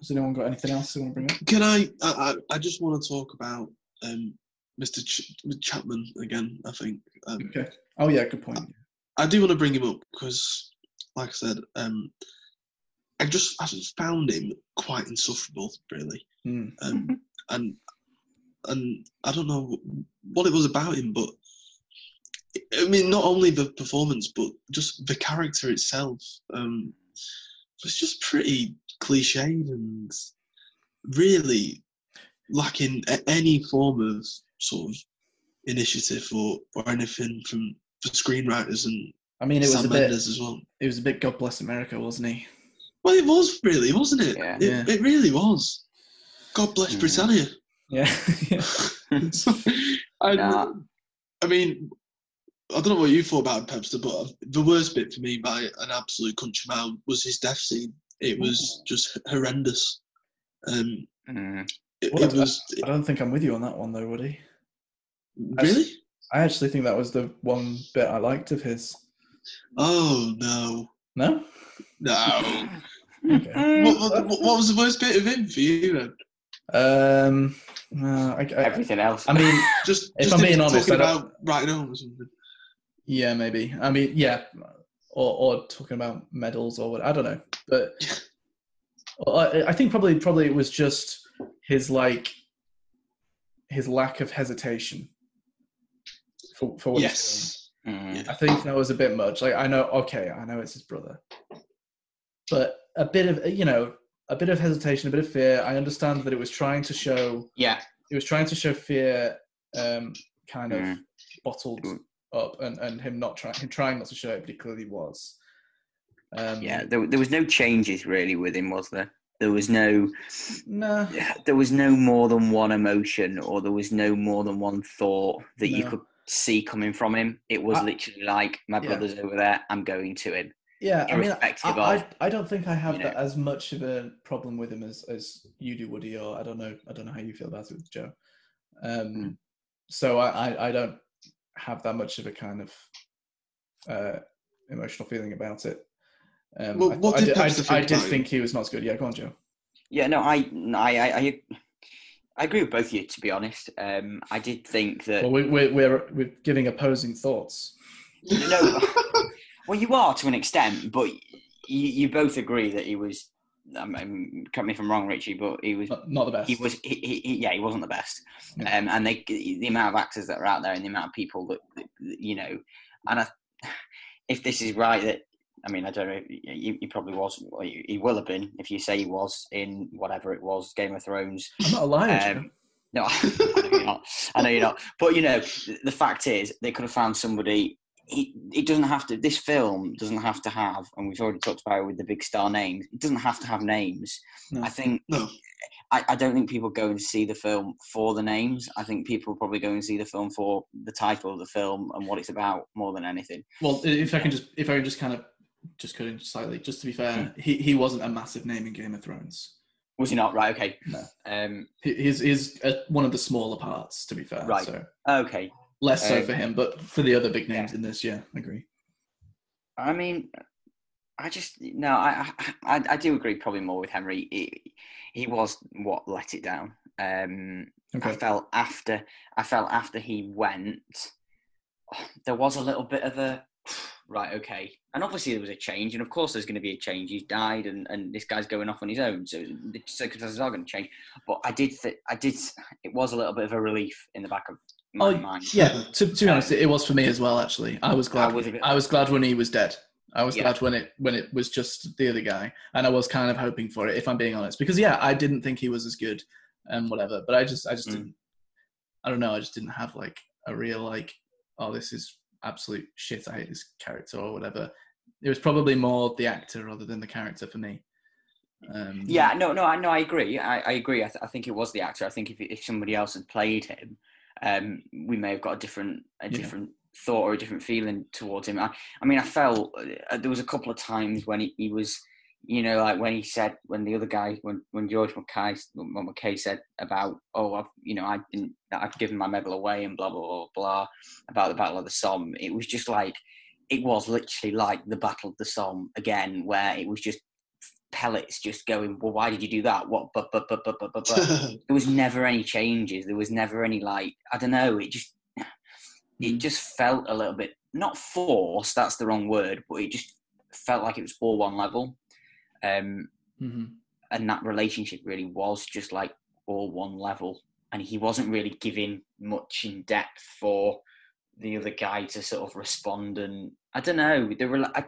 has anyone got anything else they want to bring up? Can I, I? I I just want to talk about um, Mr. Ch- Chapman again. I think um, Okay. Oh yeah, good point. I do want to bring him up because, like I said, um, I just I just found him quite insufferable, really, Mm. um, and and I don't know what it was about him, but I mean, not only the performance, but just the character itself. Um, was just pretty cliched and really lacking any form of sort of initiative or, or anything from the screenwriters and I mean, it was Sam a bit. Mendes as well. It was a bit. God bless America, wasn't he? Well, it was really, wasn't it? Yeah. It, Yeah. it really was. God bless Mm. Britannia. Yeah. yeah. I, Nah. I mean, I don't know what you thought about Pepster, but the worst bit for me by an absolute country mile was his death scene. It was just horrendous. Um, Mm. it, Well, it was. I don't think I'm with you on that one though, Woody. Really? I actually think that was the one bit I liked of his. Oh no, No. no. Okay. what, what, what was the worst bit of him for you then? Um. uh, I, I, Everything else. I mean, Just, If just I'm being honest, I don't- about writing home or something. Yeah, maybe. I mean, yeah, or or talking about medals or what. I don't know, but I, I think probably probably it was just his like his lack of hesitation for for what Yes. Mm. doing. I think that was a bit much. Like I know, okay, I know it's his brother, but a bit of you know a bit of hesitation, a bit of fear. I understand that it was trying to show Yeah. it was trying to show fear, um, kind of Mm. bottled Mm. Up, and and him not trying him trying not to show it, but he clearly was. Um, Yeah. There, there was no changes really with him, was there? There was no. Nah. There was no more than one emotion, or there was no more than one thought that you could see coming from him. It was I- literally like, "My Yeah. brother's over there. I'm going to him." Yeah, I mean, I, irrespective I, I don't think I have that know. as much of a problem with him as, as you do, Woody, or I don't know. I don't know how you feel about it with Joe. Um, Mm. So I, I, I don't have that much of a kind of uh, emotional feeling about it. Um, Well, I, what I did did, I, Pepster I think did think he was not as good. Yeah, go on, Joe. Yeah, no, I, I, I, I, I agree with both of you. To be honest, um, I did think that. Well, we, we're, we're we're giving opposing thoughts. no, well, you are to an extent, but you, you both agree that he was. I mean, correct me if I'm wrong, Richie, but he was. Not, not the best. He was. He, he, he- yeah, he wasn't the best. Yeah. Um, and they, the amount of actors that are out there, and the amount of people that, that you know, and I, if this is right, that I mean, I don't know. He, he probably was. He, he will have been if you say he was in whatever it was, Game of Thrones. I'm not a liar, Um, no, I know you're not. I know you're not. But you know, the fact is, they could have found somebody. It, it doesn't have to. This film doesn't have to have, and we've already talked about it with the big star names. It doesn't have to have names. No. I think. No. I, I don't think people go and see the film for the names. I think people probably go and see the film for the title of the film and what it's about more than anything. Well, if I can just if I can just kind of just cut in slightly, just to be fair, Hmm. he, he wasn't a massive name in Game of Thrones. Was he not right? Okay. No. Um. He- He's he's one of the smaller parts, to be fair. Right. So Okay. Less so Um, for him, but for the other big names yeah. in this, yeah, I agree. I mean, I just no, I I, I do agree probably more with Henry. He, he was what let it down. Um, I felt after I felt after he went, there was a little bit of a right, okay, and obviously there was a change, and of course there's going to be a change. He's died, and, and this guy's going off on his own, so the circumstances are going to change. But I did, th- I did, it was a little bit of a relief in the back of Oh, mind. Yeah, to, to be honest, it was for me as well. Actually, I was glad. I was I was glad when he was dead. I was Yeah. glad when it when it was just the other guy, and I was kind of hoping for it, if I'm being honest, because yeah, I didn't think he was as good and whatever, but I just I just Mm. didn't. I don't know. I just didn't have like a real like, oh, this is absolute shit. I hate this character or whatever. It was probably more the actor rather than the character for me. Um, Yeah, no, no, I no, I agree. I, I agree. I, th- I think it was the actor. I think if if somebody else had played him, um, we may have got a different a Yeah. different thought or a different feeling towards him. I, I mean, I felt uh, there was a couple of times when he, he was, you know, like when he said when the other guy when when George McKay when McKay said about oh I've you know I didn't I've given my medal away and blah blah blah blah about the Battle of the Somme. It was just like it was literally like the Battle of the Somme again, where it was just pellets just going, well, why did you do that? What? But but but but but but. but. there was never any changes. There was never any like I don't know. It just it just felt a little bit not forced. That's the wrong word, but it just felt like it was all one level. Um, hmm and that relationship really was just like all one level and he wasn't really giving much in depth for the other guy to sort of respond and i don't know the rela- I,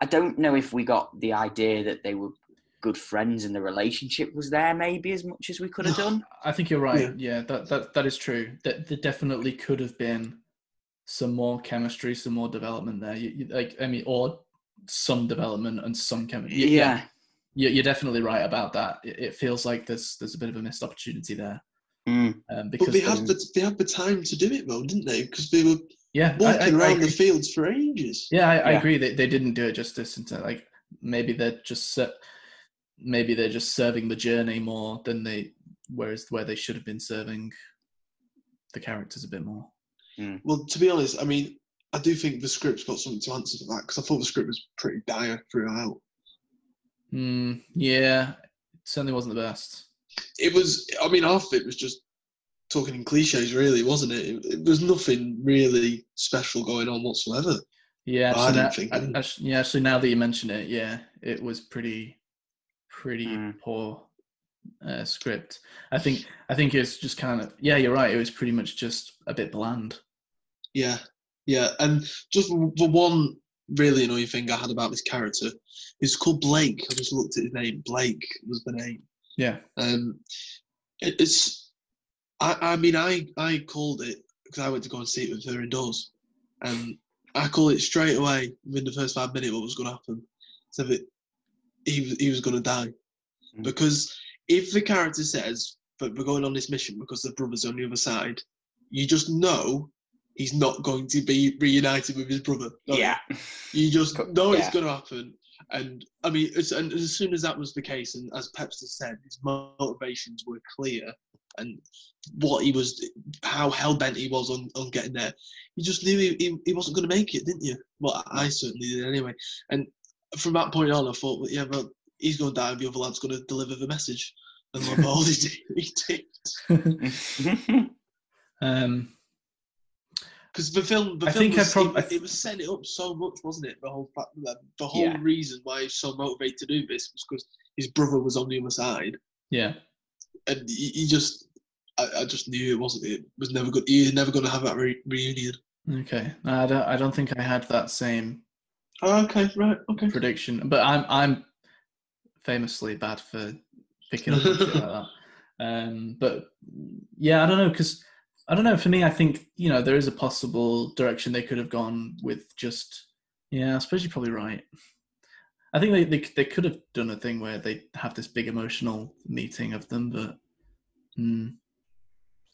I don't know if we got the idea that they were good friends and the relationship was there maybe as much as we could have done I think you're right. Yeah, that, that that is true. That there definitely could have been some more chemistry, some more development there. You, you, like, I mean, or some development and some chemistry. yeah you're, you're definitely right about that. It, it feels like there's there's a bit of a missed opportunity there. Mm. Um, but because they the- had the they had the time to do it though, didn't they? Because they were yeah, walking I, I around agree. the fields for ages. Yeah, I, I Yeah. agree. They they didn't do it justice. Into like maybe they're just ser- maybe they're just serving the journey more than they whereas where they should have been serving the characters a bit more. Mm. Well, to be honest, I mean, I do think the script's got something to answer for that because I thought the script was pretty dire throughout. Mm, yeah, it certainly wasn't the best. It was, I mean, half of it was just talking in cliches, really, wasn't it? it, it was nothing really special going on whatsoever. Yeah, I didn't now- think a- it- actually- yeah, actually, now that you mention it, yeah, it was pretty, pretty Mm. poor uh, script. I think, I think it's just kind of, yeah, you're right. It was pretty much just a bit bland. Yeah, yeah, and just the one really annoying thing I had about this character is called Blake. I just looked at his name. Blake was the name. Yeah, Um, it, it's, I, I mean, I, I called it because I went to go and see it with her indoors, and I called it straight away within the first five minutes what was going to happen. So that he was- he was going to die Mm. because if the character says that we're going on this mission because the brother's on the other side, you just know he's not going to be reunited with his brother. don't you? Yeah. You just know yeah. it's going to happen. And I mean, as, and as soon as that was the case, and as Pepster said, his motivations were clear, and what he was, how hell bent he was on, on getting there, you just knew he, he, he wasn't going to make it, didn't you? Well, I certainly did anyway. And from that point on, I thought, well, yeah, well, he's going to die, and the other lad's going to deliver the message. And lo and behold, he did. Um, Because the film, the I film think I was, prob- it, it was setting it up so much, wasn't it? The whole fact, the whole Yeah. reason why he's so motivated to do this was because his brother was on the other side, yeah, and he, he just, I, I just knew it wasn't. It was never good. Was never going to have that re- reunion. okay. I don't, I don't think I had that same Oh, okay, right, okay. prediction, but I'm, I'm famously bad for picking up shit like that. Um, but yeah, I don't know because I don't know. For me, I think you know there is a possible direction they could have gone with just. Yeah, I suppose you're probably right. I think they, they they could have done a thing where they have this big emotional meeting of them, but hmm.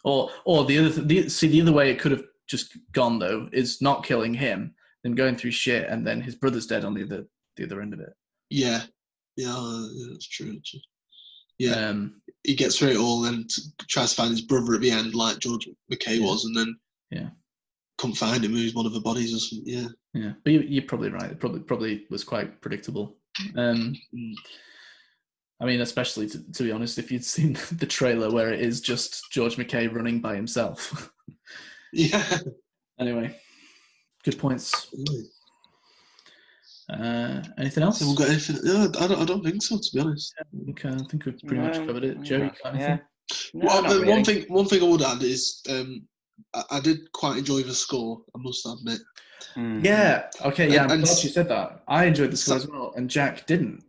Or or the other th- the, see the other way it could have just gone though is not killing him, then going through shit, and then his brother's dead on the other the other end of it. Yeah, yeah, uh, that's true. that's true. Yeah, Um, he gets through it all and tries to find his brother at the end, like George McKay Yeah. was, and then Yeah. couldn't find him. Who's one of the bodies or something? Yeah. Yeah, but you, you're probably right. It probably probably was quite predictable. Um, Mm. I mean, especially to, to be honest, if you'd seen the trailer where it is just George McKay running by himself. Yeah. anyway, good points. Uh, anything else? We've got anything? No, I don't. I don't think so. To be honest. Okay, I think we've pretty much covered it. Joe, yeah. No, well, not but really. one thing, one thing I would add is, um, I, I did quite enjoy the score. I must admit. Mm. Yeah. Okay. Yeah. And- I'm and glad s- you said that. I enjoyed the score So- as well, and Jack didn't.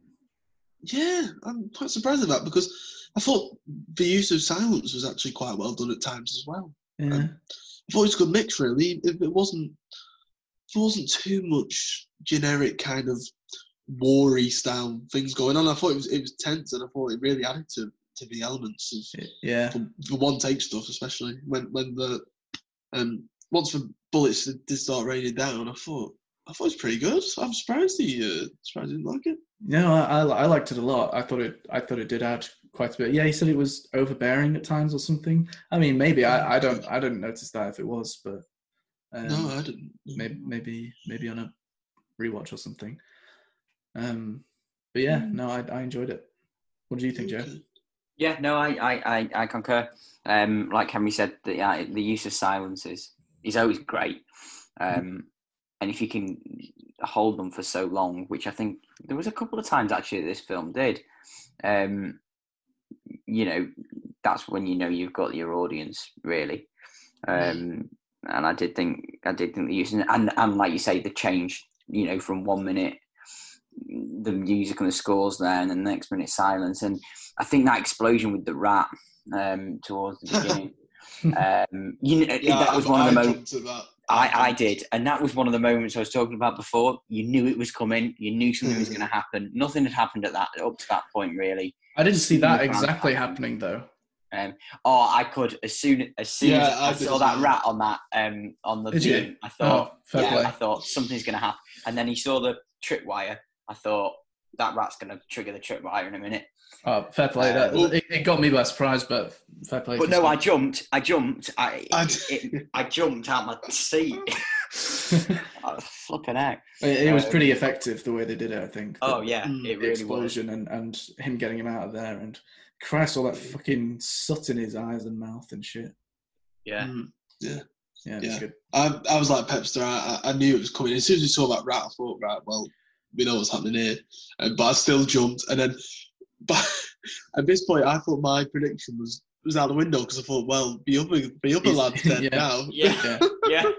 Yeah, I'm quite surprised at that because I thought the use of silence was actually quite well done at times as well. Yeah. Um, I thought it was a good mix, really. If it wasn't, it wasn't too much generic kind of war-y style things going on, I thought it was it was tense, and I thought it really added to to the elements of yeah. the, one take stuff, especially when when the um once the bullets did start raining down. I thought I thought it was pretty good. I'm surprised he uh, surprised he didn't like it. No, I, I, I liked it a lot. I thought it I thought it did add quite a bit. Yeah, he said it was overbearing at times or something. I mean, maybe I, I don't I don't notice that if it was, but um, no, I didn't. maybe maybe maybe on a rewatch or something. Um, but yeah, no, I I enjoyed it. What do you think, Joe? Yeah, no, I, I, I, I concur. Um, like Henry said, the uh, the use of silence is is always great, um, and if you can hold them for so long, which I think there was a couple of times actually that this film did, um, you know, that's when you know you've got your audience really. Um, and I did think I did think the use and and like you say, the change, you know, from one minute the music and the scores there, and then the next minute silence, and I think that explosion with the rat um, towards the beginning. um, you know, Yeah, that was I- one of the I moments jumped at that. I, I did, and that was one of the moments I was talking about before. You knew it was coming. You knew something was Mm. going to happen. Nothing had happened at that up to that point, really. I didn't see that exactly happening though. Um, oh, I could as soon as soon Yeah, as I, I saw that rat on that um, on the Did beam, I thought, Oh, yeah, play. I thought something's going to happen. And then he saw the tripwire. I thought, that rat's going to trigger the tripwire in a minute. Oh, fair play. Uh, That, well- it, it got me by surprise, but fair play. But no, I jumped. I jumped. I I- it, I jumped out of my seat. I was flipping out. It, it was Um, pretty effective the way they did it. I think. Oh The- yeah, it the really was. explosion and and him getting him out of there and Christ, all that fucking soot in his eyes and mouth and shit. Yeah. Mm. Yeah, it's Yeah. good. I, I was like Pepster. I, I I knew it was coming. As soon as we saw that rat, I thought, right, well, we know what's happening here. Uh, but I still jumped, and then, but at this point, I thought my prediction was was out the window because I thought, well, the other the other He's- lad's dead yeah. now. Yeah. Yeah. Yeah.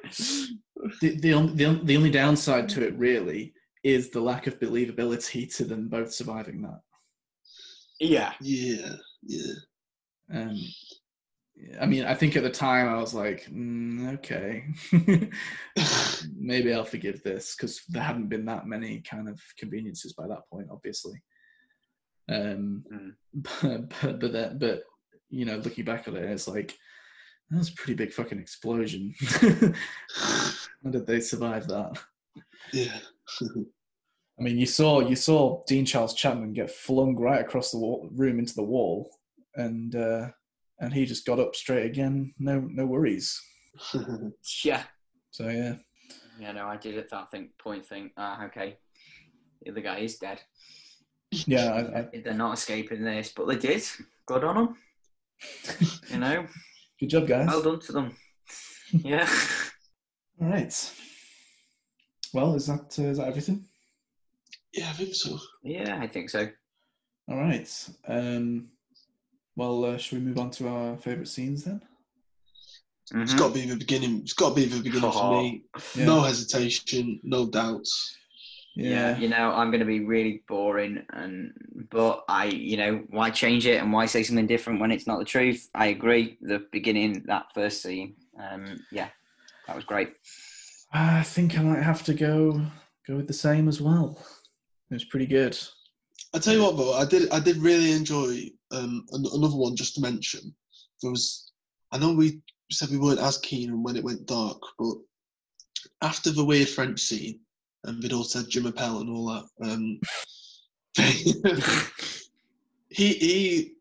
The, the, on- the, the only downside to it really is the lack of believability to them both surviving that. Yeah. yeah, yeah. Um, I mean, I think at the time I was like, mm, okay, maybe I'll forgive this because there hadn't been that many kind of conveniences by that point, obviously. Um, Mm. but but but, that, but you know, looking back at it, it's like that was a pretty big fucking explosion. How did they survive that? yeah. I mean, you saw you saw Dean Charles Chapman get flung right across the wall, room into the wall, and uh, and he just got up straight again. No no worries. Yeah. So yeah, Yeah. No, I did it. That thing point thing. Ah, okay. The other guy is dead. yeah. I, I, They're not escaping this, but they did. Good on them. You know, good job, guys. well done to them. Yeah. All right. Well, is that uh, is that everything? yeah, I think so. Yeah, I think so. All right. Um, well, uh, should we move on to our favourite scenes then? It's Mhm. got to be the beginning. It's got to be the beginning for me. Yeah. No hesitation, no doubts. yeah. you know, I'm going to be really boring, and but I, you know, why change it and why say something different when it's not the truth? I agree. The beginning, that first scene, um, yeah, that was great. I think I might have to go go with the same as well. It was pretty good. I tell you what, though, I did I did really enjoy um, an- another one just to mention. There was, I know we said we weren't as keen on when it went dark, but after the weird French scene, and they'd all said je m'appelle and all that, um, he he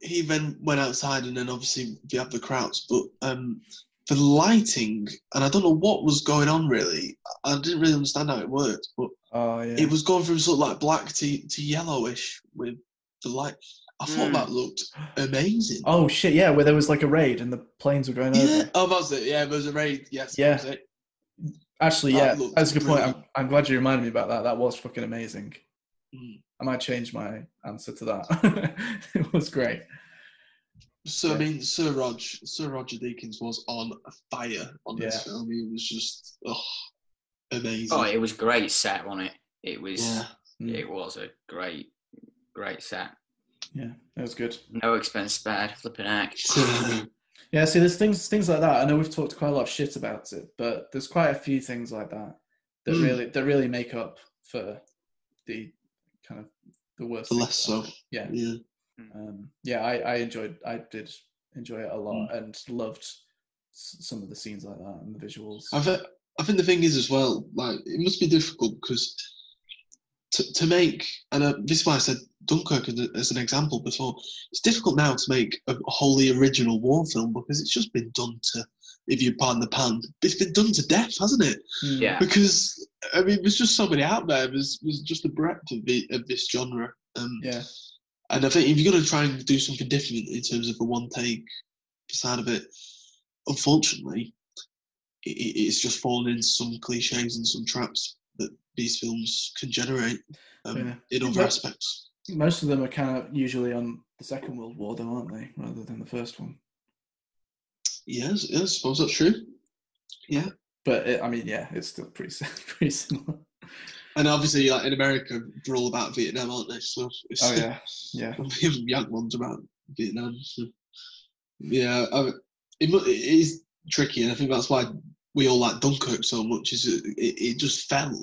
he then went outside, and then obviously we have the crowds, but um, the lighting, and I don't know what was going on really. I didn't really understand how it worked, but Oh yeah. it was going from sort of like black to, to yellowish with the light. I thought Mm. that looked amazing. Oh shit! Yeah, where there was like a raid and the planes were going yeah. over. Oh, was it. Yeah, there was a raid. Yes. Yeah. was it. Actually, That yeah, that's a good point. I'm. I'm glad you reminded me about that. That was fucking amazing. Mm. I might change my answer to that. it was great. So Yeah. I mean, Sir Roger, Sir Roger Deakins was on fire on this Yeah. film. He was just oh, amazing. Oh, it was great set on it. It was. yeah. Mm. It was a great, great set. Yeah, that was good. No expense spared. Flipping act. Yeah, see, there's things things like that. I know we've talked quite a lot of shit about it, but there's quite a few things like that that Mm. really that really make up for the kind of the worst. The less so. Yeah, yeah. um, yeah. I, I enjoyed. I did enjoy it a lot and loved s- some of the scenes like that and the visuals. I think, I think the thing is as well, like it must be difficult because to, to make, and uh, this is why I said Dunkirk as, as an example before. It's difficult now to make a wholly original war film because it's just been done to, if you pardon the pun, it's been done to death, hasn't it? Mm. Yeah. Because I mean, there's just so many out there. There's, there's just a breadth of, the, of this genre. Um, Yeah. and I think if you're going to try and do something different in terms of a one take side of it, unfortunately, it, it- it's just fallen into some cliches and some traps that these films can generate um, Yeah. in other Right. aspects. Most of them are kind of usually on the Second World War, though, aren't they? Rather than the first one. Yes, yes, I suppose that's true. Yeah, But it, I mean, yeah, it's still pretty pretty similar. and obviously, like in America, they're all about Vietnam, aren't they? So it's, Oh yeah, yeah. even young ones about Vietnam. So. Yeah, I, it, it is tricky, and I think that's why we all like Dunkirk so much. Is it, it, it just felt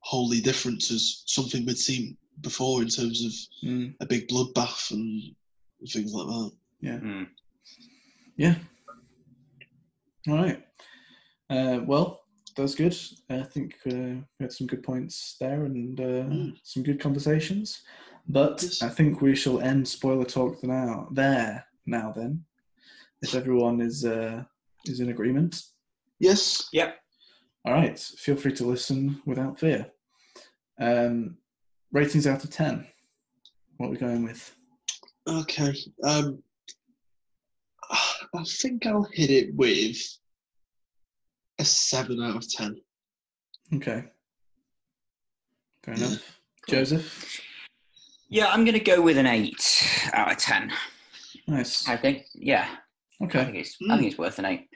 wholly different to something we'd seen before in terms of Mm, a big bloodbath and things like that. Mm. yeah. All right. Uh, well, that was good. I think uh, we had some good points there and uh, Mm. some good conversations. But Yes. I think we shall end spoiler talk now. There now, then, if everyone is uh, is in agreement. Yes. Yep. All right, feel free to listen without fear. Um, ratings out of ten. What are we going with? Okay. Um, I think I'll hit it with a seven out of ten. Okay, fair Yeah. enough. Joseph, Yeah, I'm gonna go with an eight out of ten. nice. I think. Yeah, Okay. I Okay, think it's. I think it's worth an eight.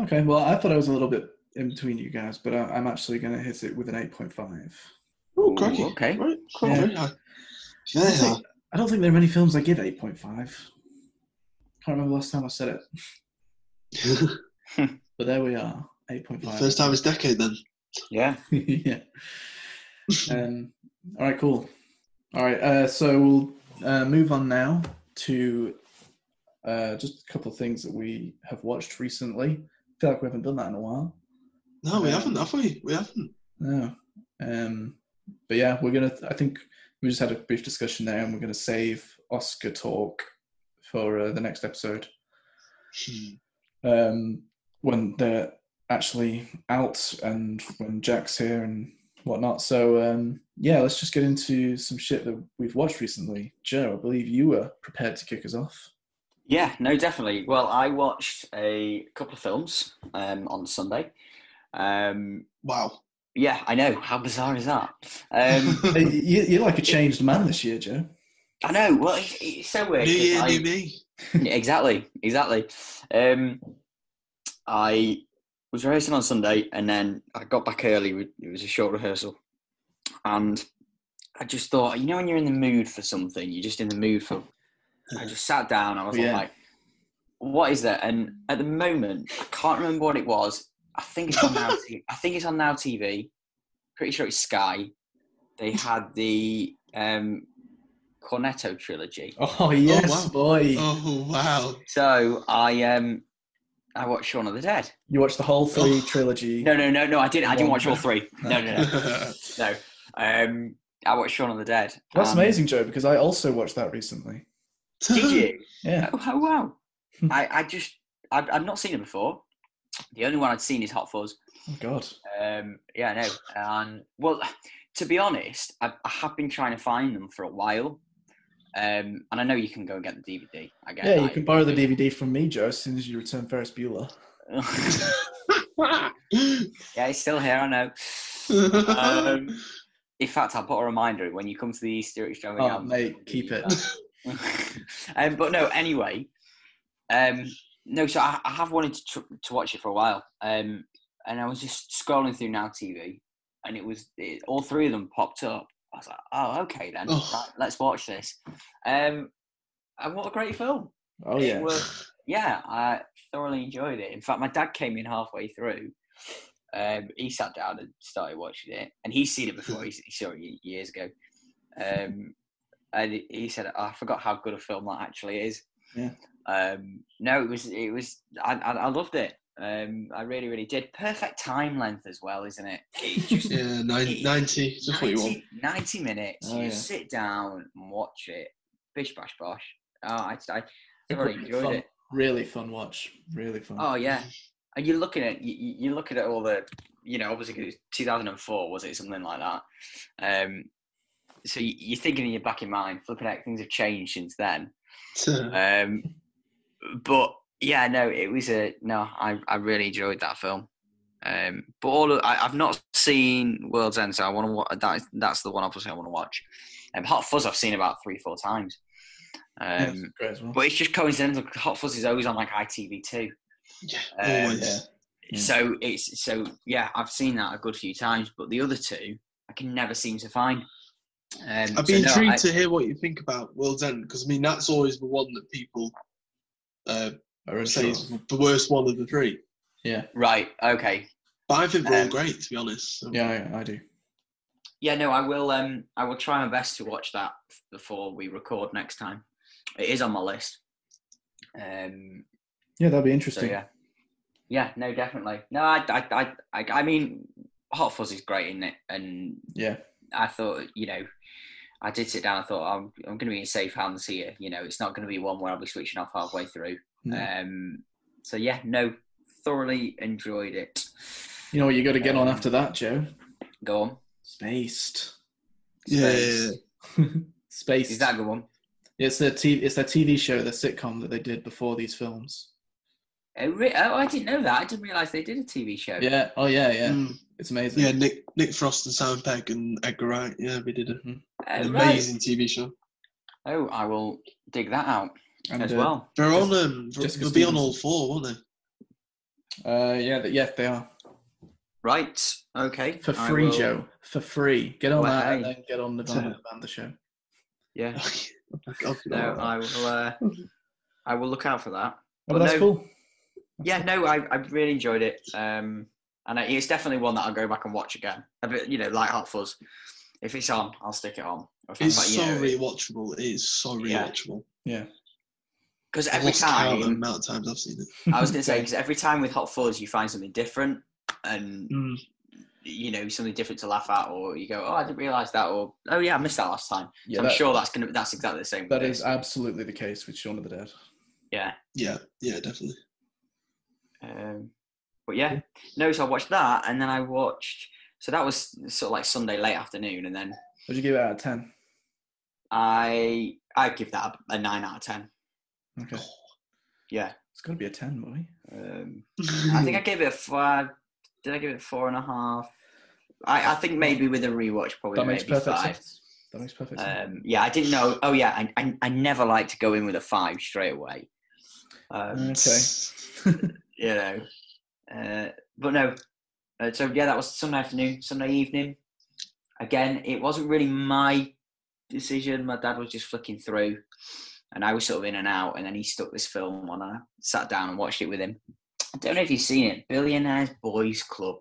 Okay. Well, I thought I was a little bit in between you guys, but I, I'm actually going to hit it with an eight point five. Oh, Ooh, okay. Right. Quite Yeah. very high. I don't, think, I don't think there are many films I give 8.5. Can't remember last time I said it, but there we are, 8.5. First time this decade, then. Yeah. yeah. Um, all right, cool. All right, uh, so we'll uh, move on now to uh, just a couple of things that we have watched recently. Feel like we haven't done that in a while. No, we Um, haven't, have we? We haven't. No. Um, but yeah, we're gonna. I think we just had a brief discussion there, and we're gonna save Oscar talk for uh, the next episode um, when they're actually out and when Jack's here and whatnot. So um, yeah, let's just get into some shit that we've watched recently. Joe, I believe you were prepared to kick us off. Yeah, no, definitely. Well, I watched a couple of films um, on Sunday. Um, Wow. yeah, I know. How bizarre is that? Um, you, you're like a changed man this year, Joe. I know. Well, it's, it's so weird. New 'cause year, I- new me. Exactly, exactly. Um, I was rehearsing on Sunday, and then I got back early. It was a short rehearsal, and I just thought, you know, when you're in the mood for something, you're just in the mood for. I just sat down. I was Yeah. like, "What is that?" And at the moment, I can't remember what it was. I think it's on now. TV. I think it's on now TV. Pretty sure it's Sky. They had the um, Cornetto trilogy. Oh yes, wow. boy! Oh, wow. So I um I watched Shaun of the Dead. You watched the whole three Oh. trilogy. No, no, no, no. I didn't. I didn't watch all three. No, no, no, oh, no. Um, I watched Shaun of the Dead. That's Um, amazing, Joe, because I also watched that recently. Did you? Yeah. Oh, oh, wow. I, I just I've, I've not seen it before. The only one I'd seen is Hot Fuzz. Oh God. Um, yeah, I know. And well, to be honest, I, I have been trying to find them for a while. Um, and I know you can go and get the DVD. I get Yeah, you can borrow the DVD from me, Joe, as soon as you return Ferris Bueller. yeah, it's still here. I know. Um, in fact, I'll put a reminder when you come to the Easter extravaganza. Oh, mate, keep it. um, but no, anyway, um, no. So I, I have wanted to tr- to watch it for a while, um, and I was just scrolling through Now TV, and it was it, all three of them popped up. I was like, oh, okay then, right, let's watch this. Um, and what a great film! Oh It yeah. was- yeah, I thoroughly enjoyed it. In fact, my dad came in halfway through. Um, he sat down and started watching it, and he's seen it before. He, he saw it years ago, um, and he- said, "Oh, "I forgot how good a film that actually is." Yeah. Um, no, it was. It was. I, I, I loved it. Um, I really, really did. Perfect time length as well, isn't it? It's just yeah, nine, 90. Just what you want. 90, 90 minutes. Oh, you yeah. sit down and watch it. Bish bash bosh. Oh, I, I thoroughly great enjoyed fun- it. Really fun watch. Really fun. Oh yeah, and you're looking at you, you- you're looking at all the you know obviously 2004 was it something like that. Um, so you, you're thinking in your back of mind, flipping out things have changed since then. Um, but yeah, no, it was a no. I I really enjoyed that film. Um, but all of, I, I've not seen World's End, so I want to. watch That is, that's the one obviously I want to watch. Um, Hot Fuzz I've seen about three four times. Yeah, Um, it's well. but it's just coincidental. Hot Fuzz is always on like ITV two. yeah, Um, always. Yeah. So it's so yeah, I've seen that a good few times, but the other two I can never seem to find. Um, I'd be so no, intrigued I- to hear what you think about World's End because I mean that's always the one that people uh, I really say is the worst one of the three. Yeah. right, okay, But I think they're all Um, great, to be honest. So- Yeah, I, I do. yeah, no, I will. Um, I will try my best to watch that before we record next time. It is on my list. Um, Yeah, that'd be so interesting. yeah, Yeah, no, definitely. No, I, I, I, I, I mean, Hot Fuzz is great, isn't it? And Yeah. I thought, you know, I did sit down. I thought I'm, I'm going to be in safe hands here. You know, it's not going to be one where I'll be switching off halfway through. No. Um, so yeah, no, thoroughly enjoyed it. You know what you got to get on Um, after that, Joe? Go on. Spaced. Yeah, Space. Spaced. Is that a good one? It's their TV. It's their TV show, the sitcom that they did before these films. Oh, oh, I didn't know that. I didn't realise they did a TV show. Yeah. Oh yeah, yeah. Mm. It's amazing. Yeah, Nick Nick Frost and Simon Pegg and Edgar Wright. Yeah, we did a, Mhm. Oh, an right. amazing TV show. Oh, I will dig that out And, as uh, well. They're on. Um, they'll be on all four, won't they? Uh, yeah, th- yeah, they are Right. Okay. for free, will- Joe. For free. Get on Well, that and then get on Nirvana and Amanda show. Yeah. Okay. No, I will. Uh, I will look out for that. Oh, But that's no- cool. Yeah, no, I, I really enjoyed it. Um, and it's definitely one that I'll go back and watch again. A bit, you know, like Hot Fuzz. If it's on, I'll stick it on. Or if I'm It's like, so you know, rewatchable. It is so Yeah. rewatchable. Yeah. Because I've every lost count of the time, amount of times I've seen it. I was going to say, because every time with Hot Fuzz, you find something different and, Mm. you know, something different to laugh at, or you go, oh, I didn't realise that, or, oh, yeah, I missed that last time. Yeah, So I'm sure that's going to that's exactly the same. That is this. absolutely the case with Shaun of the Dead. Yeah. Yeah, yeah, definitely. Um, but yeah, no, so I watched that, and then I watched, so that was sort of like Sunday late afternoon, and then Would you give it out of ten? I I give that a, a nine out of ten. Okay, Yeah, it's got to be a ten, boy. um, I think I gave it a five. Did I give it four and a half? I, I think maybe with a rewatch, probably That makes maybe perfect five. sense. That makes perfect sense. Um, yeah, I didn't know. Oh yeah, I, I I never like to go in with a five straight away. Um, okay. you know, uh, but no. Uh, so yeah, that was Sunday afternoon, Sunday evening. Again, it wasn't really my decision. My dad was just flicking through, and I was sort of in and out. And then he stuck this film on. and I sat down and watched it with him. I don't know if you've seen it, Billionaires Boys Club.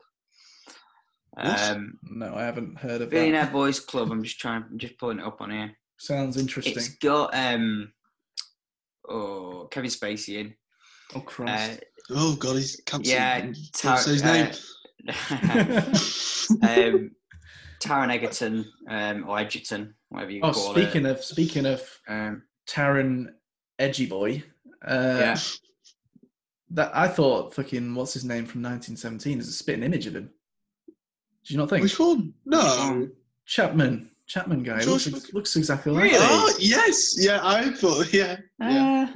Um, No, I haven't heard of it. Billionaire that. Boys Club. I'm just trying. I'm just pulling it up on here. Sounds interesting. It's got um, oh Kevin Spacey in. oh Christ! Oh god, he's cancelled. Yeah, Don't Tar- say his uh, name. um, Taron Egerton um, or Edgerton, whatever you oh, call speaking it. of speaking of Um, Taron Edgy Boy, uh, yeah, that I thought fucking what's his name from 1917 is a spitting image of him. Do you not think Which one? No. Chapman Chapman guy looks, Mc- looks exactly like Really? him. Oh yes, yeah. I thought, yeah, yeah,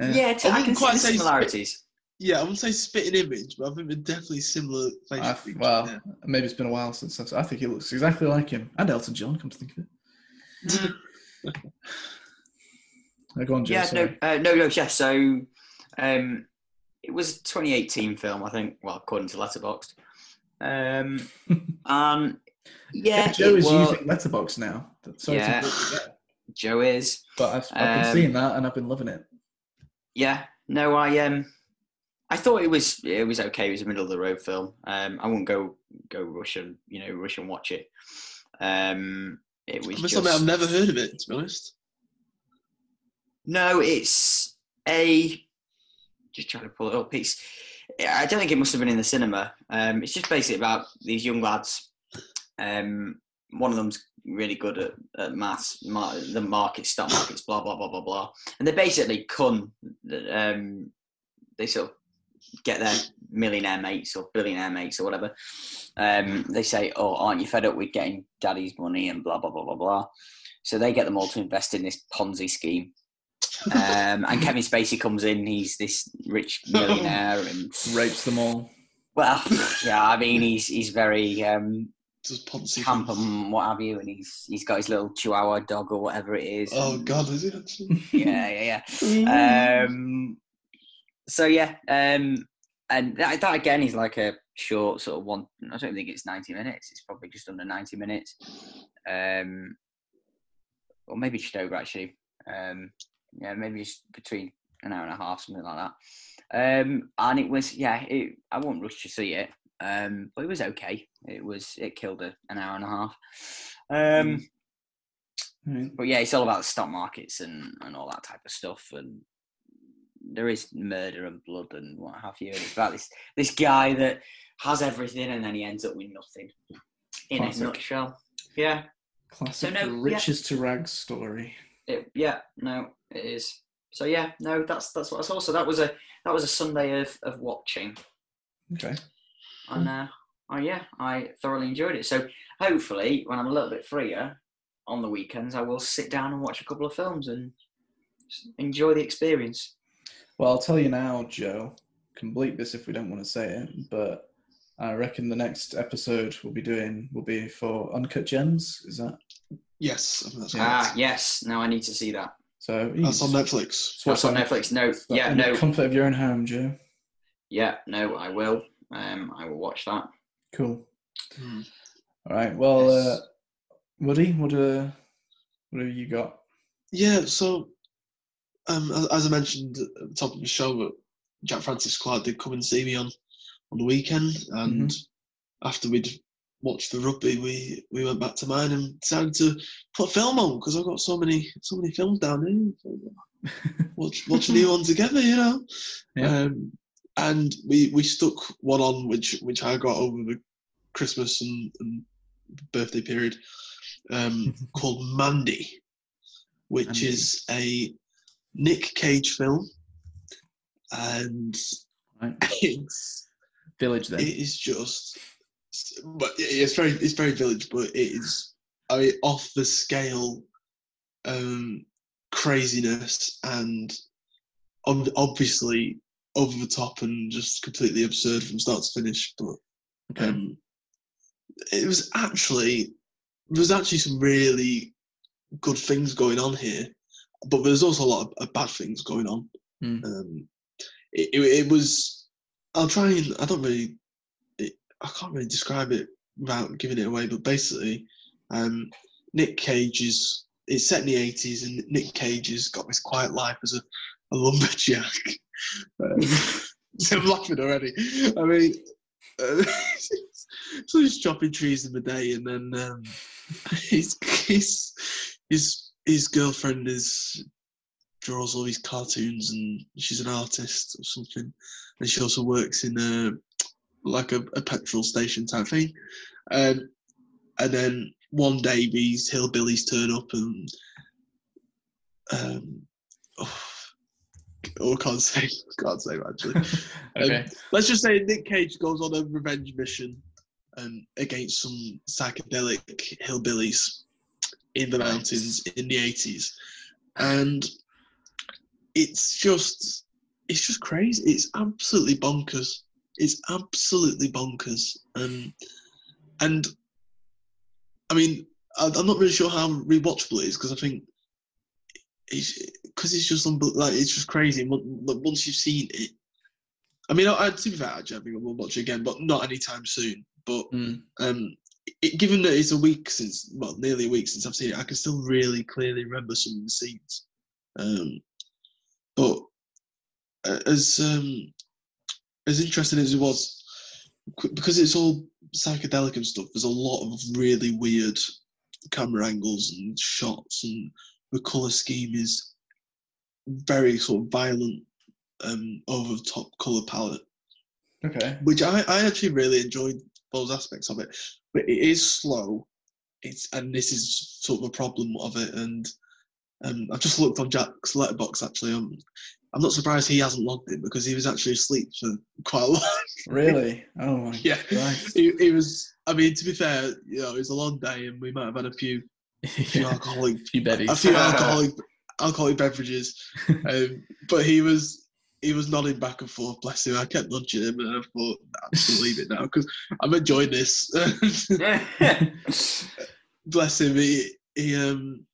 Uh, Yeah. yeah, t- I I, wouldn't can see quite the say spit- similarities. Yeah. I wouldn't say spitting image, but I think they're definitely similar face I- well, yeah. maybe it's been a while since I've, I think he looks exactly like him and Elton John. Come to think of it. Uh, go on, Joe. yeah, sorry. no, uh, no, no, yeah. So, um, it was a 2018 film, I think. Well, according to Letterboxd. Um, um, yeah, Joe it is was- using Letterboxd now. Sorry Yeah. to forget, Joe is. but I've, I've been Um, seeing that and I've been loving it. Yeah, no, I um, I thought it was it was okay. It was a middle of the road film. Um, I wouldn't go go rush and you know rush and watch it. Um, it was just I've never heard of it. To be honest. no. It's a just trying to pull it up. It's I don't think it must have been in the cinema. Um, it's just basically about these young lads. Um, one of them's really good at, at maths, mar- the market, stock markets, blah blah blah blah blah, and they basically con. Um, they sort of get their millionaire mates or billionaire mates or whatever. Um, they say, "Oh, aren't you fed up with getting daddy's money and blah blah blah blah blah?" So they get them all to invest in this Ponzi scheme. Um, and Kevin Spacey comes in. He's this rich millionaire, and Rapes them all. well, yeah, I mean, he's he's very um, Just Ponzi. camp and what have you, and he's he's got his little Chihuahua dog or whatever it is. Oh and- god, is it actually? yeah, yeah, yeah. Um, so yeah, um, and that, that again is like a short sort of one. I don't think it's ninety minutes. It's probably just under ninety minutes, um, or maybe just over actually. Um, yeah, maybe just between an hour and a half, something like that. Um, and it was yeah, it, I won't rush to see it, um, but it was okay. It was it killed a, an hour and a half. Um, Right. but yeah, it's all about the stock markets and, and all that type of stuff. And there is murder and blood and what have you. And it's about this this guy that has everything and then he ends up with nothing. In Classic. a nutshell. Yeah. Classic no, yeah. riches to rags story. It, yeah, no, it is. So yeah, no, that's that's what I saw. So that was a that was a Sunday of, of watching. Okay. And uh, oh yeah, I thoroughly enjoyed it. So hopefully when I'm a little bit freer on the weekends I will sit down and watch a couple of films and enjoy the experience. Well, I'll tell you now, Joe. Can bleep this if we don't want to say it, but I reckon the next episode we'll be doing will be for Uncut Gems. Is that Yes, I Yeah. Ah, yes. Now I need to see that. so? you That's can on Netflix. just watch That's on Netflix. No, yeah, no, comfort of your own home, Joe. yeah, no. I will. Um, I will watch that. Cool. Hmm. All right. Well, Yes. uh, Woody, what uh, what have you got? Yeah, so um, as, I mentioned at the top of the show, Jack Francis Clark did come and see me on on the weekend, and after we'd watched the rugby, we we went back to mine and decided to put a film on because I've got so many so many films down here. Watch watch a new one together, you know. Yeah. Um, and we we stuck one on which which I got over the Christmas and, and birthday period, um, called Mandy, which Mandy. is a Nick Cage film, and Right. it's Village then. it is just, but it's very it's very village, but it is I mean off the scale, um, craziness and obviously over the top and just completely absurd from start to finish. But okay. um, it was actually there was actually some really good things going on here, but there's also a lot of, bad things going on. Mm. Um, it, it, it was. I'll try and I don't really. It, I can't really describe it without giving it away, but basically, um, Nick Cage is. It's set in the 80s, and Nick Cage has got this quiet life as a, a lumberjack. Um, I'm laughing already. I mean, uh, so he's chopping trees in the day, and then um, he's his his his girlfriend is draws all these cartoons, and she's an artist or something, and she also works in a like a, a petrol station type thing. Um, and then one day these hillbillies turn up and um, oh, oh, I can't say, can't say actually. okay. Um, let's just say Nick Cage goes on a revenge mission um, against some psychedelic hillbillies in the mountains in the 80s. And it's just, it's just crazy. It's absolutely bonkers. It's absolutely bonkers. Um, and I mean, I'm not really sure how rewatchable it is because I think it's because it's just like it's just crazy. Once you've seen it, I mean, I, I to be fair, actually, I think I will watch it again, but not anytime soon. But Mm. um, it, given that it's a week since, well, nearly a week since I've seen it, I can still really clearly remember some of the scenes. Um, but uh, as um, as interesting as it was, because it's all psychedelic and stuff, there's a lot of really weird camera angles and shots, and the color scheme is very sort of violent, um, over the top color palette Okay. which I, I actually really enjoyed those aspects of it. But it is slow. It's and this is sort of a problem of it. And um, I've just looked on Jack's Letterboxd actually. I'm I'm not surprised he hasn't logged it because he was actually asleep for quite a lot. Really? Oh my yeah, he was. I mean, to be fair, you know, it was a long day, and we might have had a few a few yeah. alcoholic few a few alcoholic alcoholic beverages. Um, but he was he was nodding back and forth. Bless him. I kept nudging him, and I thought, "Nah, I'm just leave it now because I'm enjoying this. Bless him. He he um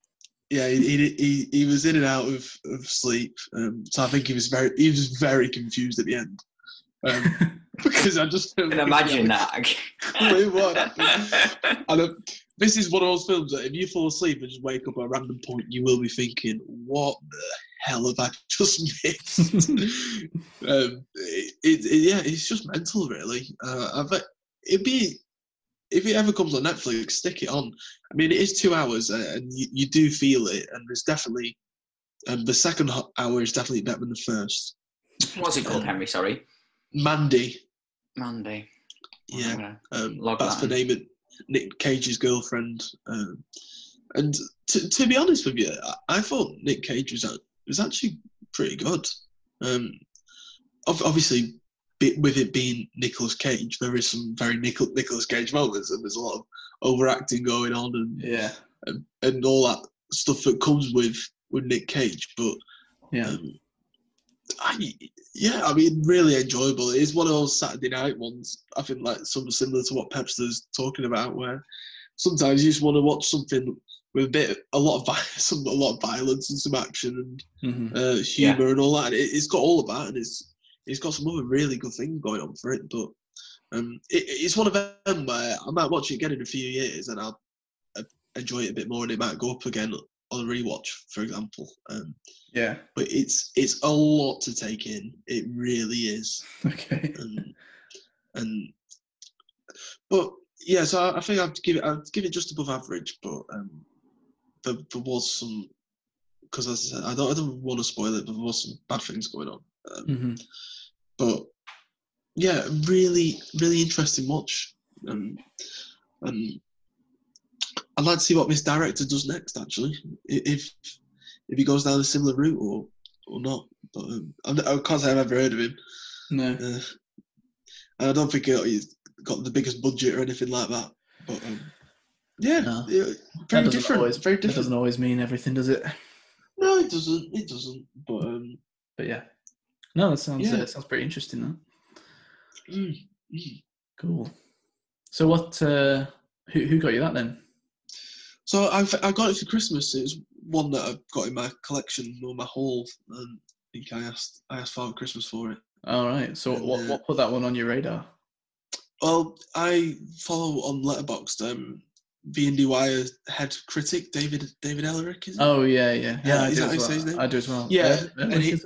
yeah he he, he, he was in and out of, of sleep. Um, so I think he was very he was very confused at the end. Um, because I just can imagine that. And um, this is one of those films that if you fall asleep and just wake up at a random point, you will be thinking, "What the hell have I just missed?" um, it, it, yeah, it's just mental, really. Uh, I bet it'd be if it ever comes on Netflix, stick it on. I mean, it is two hours, uh, and you, you do feel it, and there's definitely um, the second hour is definitely better than the first. What's it called, Henry? Sorry, Mandy. Mandy. Yeah, um, that's that the name of Nick Cage's girlfriend. Um, and to, to be honest with you, I, I thought Nick Cage was, was actually pretty good. Um, ob- obviously, be, with it being Nicolas Cage, there is some very Nicol- Nicolas Cage moments, and there's a lot of overacting going on, and Yeah, and, and all that stuff that comes with with Nick Cage. But yeah, um, I, yeah, I mean, really enjoyable. It is one of those Saturday night ones. I think like something similar to what Pepster's talking about, where sometimes you just want to watch something with a bit, a lot of some, a lot of violence and some action and uh, humor and all that. And it, it's got all of that, and it's it's got some other really good things going on for it. But um, it, it's one of them where I might watch it again in a few years, and I'll uh, enjoy it a bit more, and it might go up again on a rewatch, for example. Um, yeah. but it's it's a lot to take in. It really is, Okay. and and but yeah. So I, I think I'd give it I'd give it just above average, but um, there, there was some because as I said, I don't I don't want to spoil it, but there was some bad things going on. Um, hmm but yeah, really really interesting watch, um, and I'd like to see what this director does next. Actually, if if he goes down a similar route or or not. But um, I'm- can't say I've ever heard of him. No. Uh, and I don't think he's got the biggest budget or anything like that. But um, yeah, No. yeah, very different. Always, very That different. doesn't always mean everything, does it? No, it doesn't. It doesn't. But um, But yeah. No, that sounds Yeah. uh, sounds pretty interesting. Though. mm, mm. Cool. So what? Uh, who who got you that then? So I I got it for Christmas. It was one that I've got in my collection or my haul. And I think I asked I asked Father Christmas for it. All right. So And, what uh, what put that one on your radar? Well, I follow on Letterboxd um, IndieWire head critic David David Ehrlich. Is it? Oh yeah, yeah, yeah. Uh, I do that how you as say his well. I do as well. Yeah, uh, and he-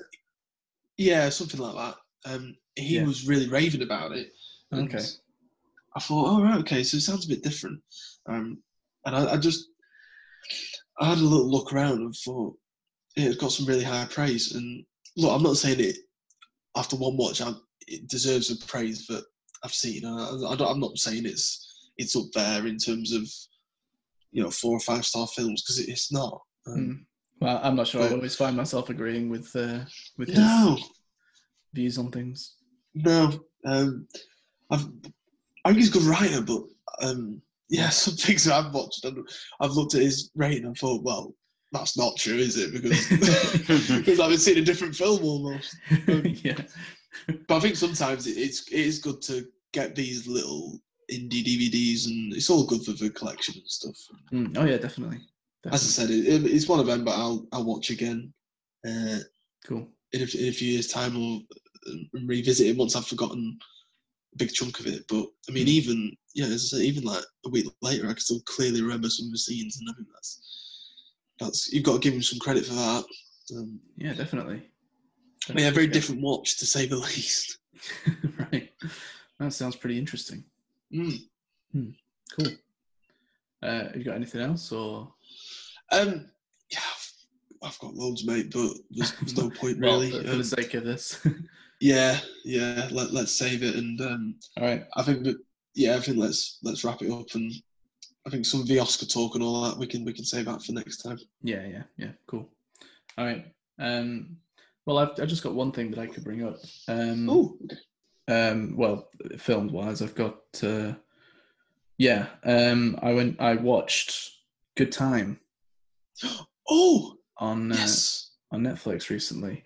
Yeah, something like that. Um, he Yeah. was really raving about it. Okay. I thought, oh right, okay, so it sounds a bit different. Um, and I, I just, I had a little look around and thought, yeah, it's got some really high praise. And look, I'm not saying it after one watch, I, it deserves the praise that I've seen. I, I don't, I'm not saying it's it's up there in terms of, you know, four or five star films because it, it's not. Um, Mm. Well, I'm not sure. I always find myself agreeing with uh, with his No, views on things. No, um, I've, I think he's a good writer, but um, yeah, some things I've watched, and I've looked at his rating and thought, well, that's not true, is it? Because because I've seen a different film almost. yeah. But I think sometimes it, it's it is good to get these little indie DVDs, and it's all good for the collection and stuff. Mm. Oh yeah, definitely. As I said, it, it, it's one of them, but I'll I'll watch again uh, Cool. in, a, in a few years' time, or uh, revisit it once I've forgotten a big chunk of it. But I mean, even yeah, as I said, even like a week later, I can still clearly remember some of the scenes, and I think that's that's you've got to give him some credit for that. Um, Yeah, definitely. but yeah, very different watch to say the least. right. That sounds pretty interesting. Mm. Cool. Uh, have you got anything else or? Um, yeah, I've, got loads, mate, but there's, there's no point Well, really. for, for Um, the sake of this. Yeah, yeah. Let, let's save it, and um, All right. I think that yeah, I think let's let's wrap it up, and I think some of the Oscar talk and all that we can we can save that for next time. Yeah, yeah, yeah. Cool. All right. Um, well, I've I just got one thing that I could bring up. Um, Oh, um, well, filmed wise, I've got. Uh, yeah. Um, I went. I watched Good Time oh, on uh, yes. on Netflix recently.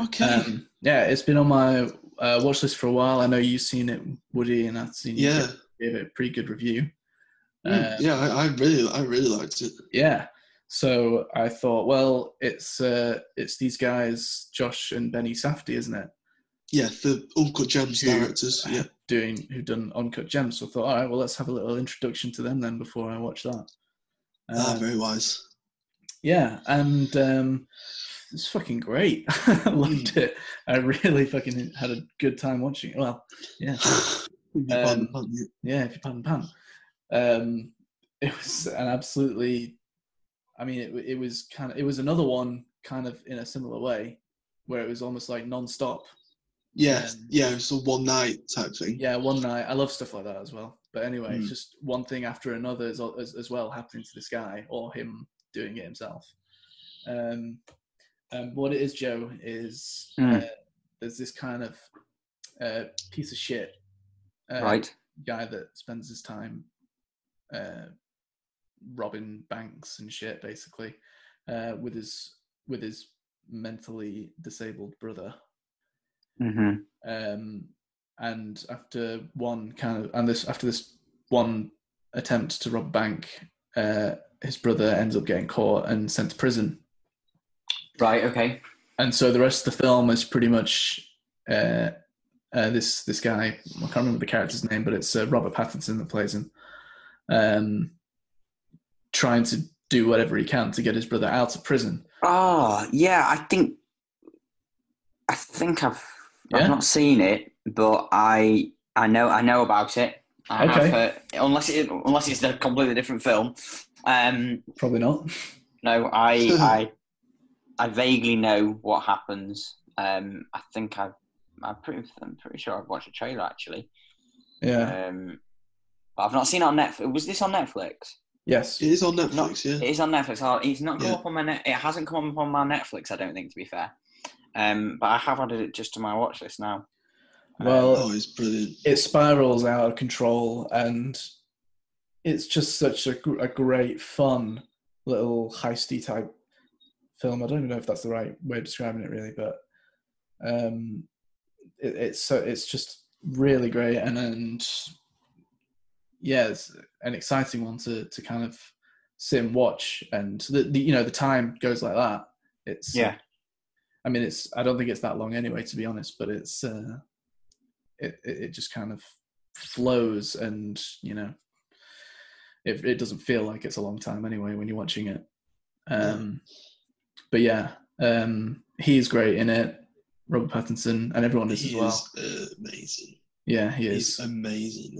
Okay. Um, yeah, it's been on my uh, watch list for a while. I know you've seen it, Woody, and I've seen yeah. give- give it a pretty good review. Mm, Uh, yeah, I, I really I really liked it. yeah. So I thought, well, it's uh, it's these guys, Josh and Benny Safdie, isn't it? Yeah, the Uncut Gems Who- directors. Yeah. Doing who've done Uncut Gems. So I thought, all right, well, let's have a little introduction to them then before I watch that. ah, Um, very wise. yeah, and um, it's fucking great. I loved Hmm. it. I really fucking had a good time watching it. Well, yeah. Um, yeah, if you pardon pan. Um, it was an absolutely. I mean, it, it was kind of. It was another one, kind of in a similar way, where it was almost like non-stop. Yeah, Um, yeah, it's a one night type thing. Yeah, one night. I love stuff like that as well. But anyway, it's Mm. just one thing after another as, as, as well happening to this guy or him doing it himself. Um, um, what it is, Joe, is Mm. uh, there's this kind of uh, piece of shit uh, right. guy that spends his time uh, robbing banks and shit, basically, uh, with his with his mentally disabled brother. hmm Um, and after one kind of and this after this one attempt to rob a bank, uh, his brother ends up getting caught and sent to prison. Right. Okay. And so the rest of the film is pretty much uh, uh, this this guy. I can't remember the character's name, but it's uh, Robert Pattinson that plays him, um, trying to do whatever he can to get his brother out of prison. Oh, yeah. I think. I think I've. Yeah? I've not seen it, but I. I know. I know about it. I Okay. have heard, unless it unless it's a completely different film. Um, Probably not. no, I I I vaguely know what happens. Um, I think I've. I'm pretty. I'm pretty sure I've watched a trailer actually. Yeah. Um, but I've not seen it on Netflix. Was this on Netflix? yes. It is on Netflix, Not- yeah. It is on Netflix. Oh, It's not come Yeah. up on my net. It hasn't come up on my Netflix. I don't think, to be fair. Um, but I have added it just to my watch list now. Well, Oh, it's brilliant. it spirals out of control and it's just such a, a great fun little heisty type film i don't even know if that's the right way of describing it really but um it, it's so it's just really great and and yeah it's an exciting one to to kind of sit and watch and the, the you know the time goes like that it's yeah, I mean, it's. I don't think it's that long anyway, to be honest. But it's. Uh, it, it it just kind of flows, and you know, it it doesn't feel like it's a long time anyway when you're watching it. Um, but yeah, um, he's great in it. Robert Pattinson and everyone is He as well. is amazing. Yeah, he He's is. amazing.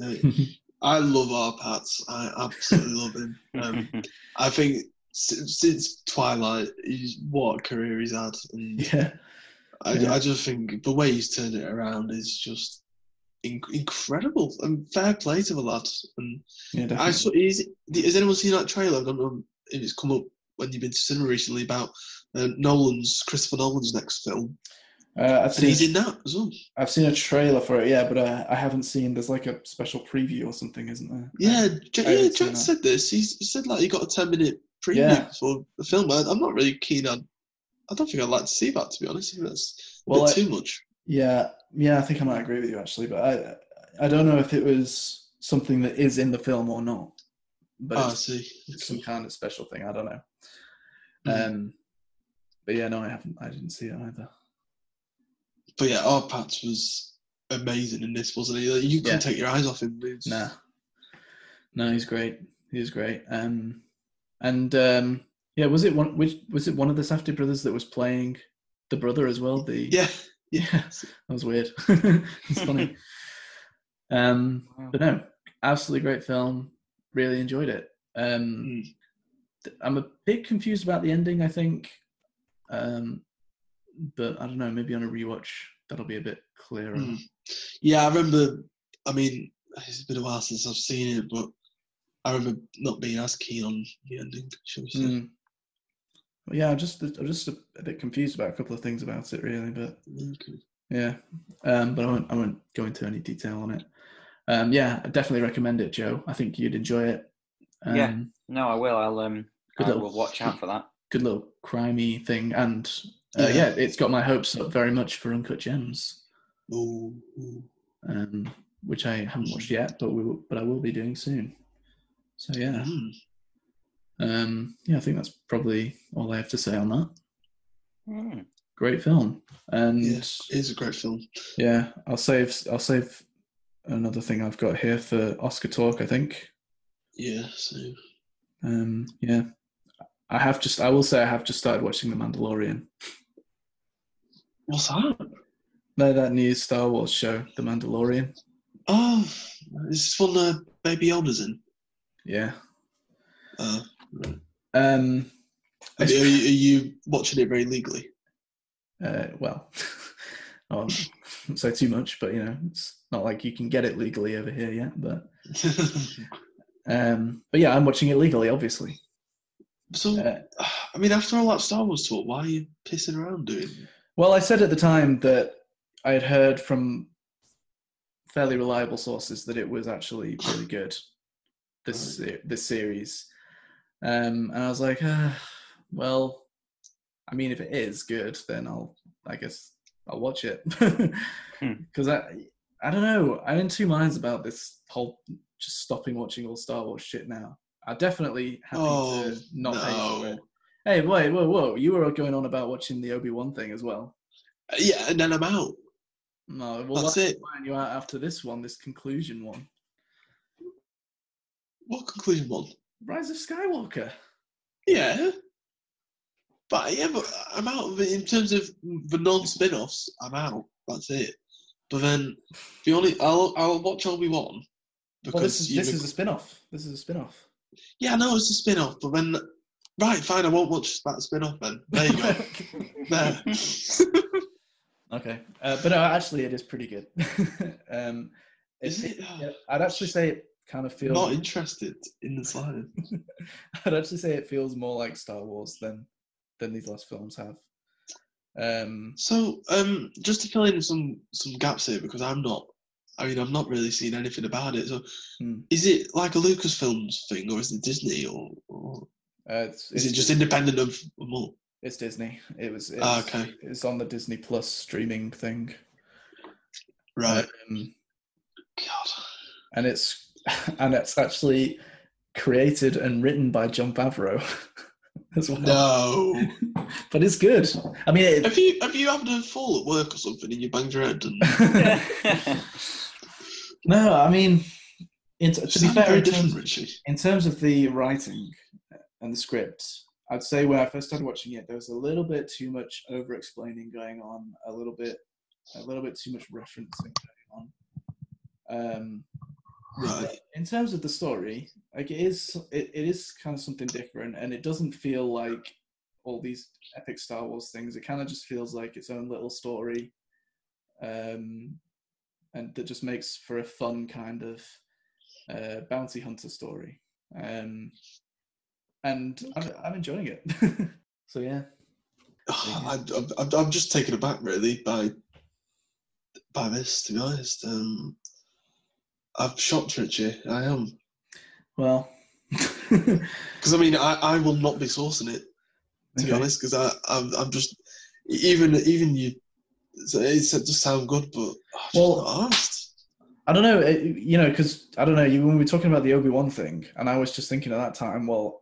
I love our Pats. I absolutely love him. Um, I think since, since Twilight, he's what a career he's had, and yeah, I, Yeah. I just think the way he's turned it around is just in, incredible. And fair play to the lad. And yeah, I saw. Is, has anyone seen that trailer? I don't know if it's come up when you've been to cinema recently about uh, Nolan's Christopher Nolan's next film, uh, I've seen. he's in that as well. I've seen a trailer for it. Yeah, but uh, I haven't seen. There's like a special preview or something, isn't there? Yeah, Jack, I yeah, Jack said this. He's, he said like he got a ten minute preview Yeah. for the film. I, I'm not really keen on. I don't think I'd like to see that to be honest. I that's Well, I- too much. Yeah, yeah, I think I might agree with you actually, but I I don't know if it was something that is in the film or not. But Oh, I it's, see. it's some kind of special thing. I don't know. Mhm. Um, but yeah, no, I haven't. I didn't see it either. But yeah, our Pats was amazing in this, wasn't he? Like, you couldn't Yeah. take your eyes off him. It's- Nah, no, he's great. He's great. Um, and um, yeah, was it one? Which was it? One of the Safdie brothers that was playing the brother as well. The Yeah, yeah, that was weird. it's funny. Um, Wow. but no, absolutely great film. Really enjoyed it. Um, Mm. I'm a bit confused about the ending. I think, um, but I don't know. Maybe on a rewatch, that'll be a bit clearer. Mm. yeah. I remember. I mean, it's been a while since I've seen it, but I remember not being as keen on the ending. Shall we say? Mm. Well, yeah, I'm just I'm just a, a bit confused about a couple of things about it, really. But Okay. yeah, um, but I won't I won't go into any detail on it. Um, yeah, I definitely recommend it, Joe. I think you'd enjoy it. Um, Yeah. No, I will. I'll um, Good I little- will watch out for that. Good little crimey thing, and uh, Yeah. yeah, it's got my hopes up very much for Uncut Gems, Ooh, ooh. um, which I haven't watched yet, but we will, but I will be doing soon. So yeah, Mm. um, yeah, I think that's probably all I have to say on that. Hmm. Great film, and Yeah, it is a great film. yeah, I'll save I'll save another thing I've got here for Oscar talk. I think. Yeah, so Um, yeah, I have just I will say I have just started watching The Mandalorian. what's that? No, that new Star Wars show, The Mandalorian. Oh, is this one uh, Baby Yoda's in? Yeah. Uh, Um. are, you, are you watching it very legally? Uh, well, not say too much, but you know, it's not like you can get it legally over here yet. But um, but yeah, I'm watching it legally, obviously. So, Uh, I mean, after all that Star Wars talk, why are you pissing around doing? Well, I said at the time that I had heard from fairly reliable sources that it was actually really good. This se- this series, um, and I was like, uh, well, I mean, if it is good, then I'll, I guess, I'll watch it because I, I don't know, I'm in two minds about this whole just stopping watching all Star Wars shit now. I'm definitely happy Oh, to not pay for no. it. Hey, wait, whoa, whoa! You were going on about watching the Obi Wan thing as well. Uh, Yeah, and then I'm out. No, well, That's why it. you out after this one, this conclusion one? What conclusion one? Rise of Skywalker. Yeah. But yeah, but I'm out in terms of the non-spin-offs. I'm out. That's it. But then the only I'll I'll watch Obi Wan because Well, this is this is a spin-off. This is a spin-off. Yeah, I know it's a spin-off, but when right, fine, I won't watch that spin-off then. There you go. there. okay, uh, but no, actually, it is pretty good. um, Is it- it? yeah, I'd actually say it kind of feels. Not interested in the slightest. I'd actually say it feels more like Star Wars than than these last films have. Um, So, um, just to fill in some some gaps here because I'm not. I mean, I've not really seen anything about it. So, Hmm. is it like a Lucasfilms thing, or is it Disney, or, or uh, it's, is it's it just independent of them all? It's Disney. It was. It's, Ah, okay. It's on the Disney Plus streaming thing. Right. Um, God. and it's and it's actually created and written by Jon Favreau as well. No. but it's good. I mean, it, have you have you had a fall at work or something and you banged your head? And no, I mean, in, to be fair, in terms, Richie. in terms of the writing and the script, I'd say when I first started watching it, there was a little bit too much over-explaining going on, a little bit, a little bit too much referencing going on. Um, Right. in terms of the story, like it is, it, it is kind of something different, and it doesn't feel like all these epic Star Wars things. It kind of just feels like its own little story, um, and that just makes for a fun kind of uh, bounty hunter story. Um, and I'm, I'm enjoying it. so yeah, I, I'm, I'm just taken aback really by by this. To be honest, um, I'm shocked, Richie. I am well, because I mean I, I will not be sourcing it to be honest because I I'm, I'm just even even you. So It just sound good, but I'm Well. I don't know, it, you know, because I don't know. You when we were talking about the Obi Wan thing, and I was just thinking at that time, well,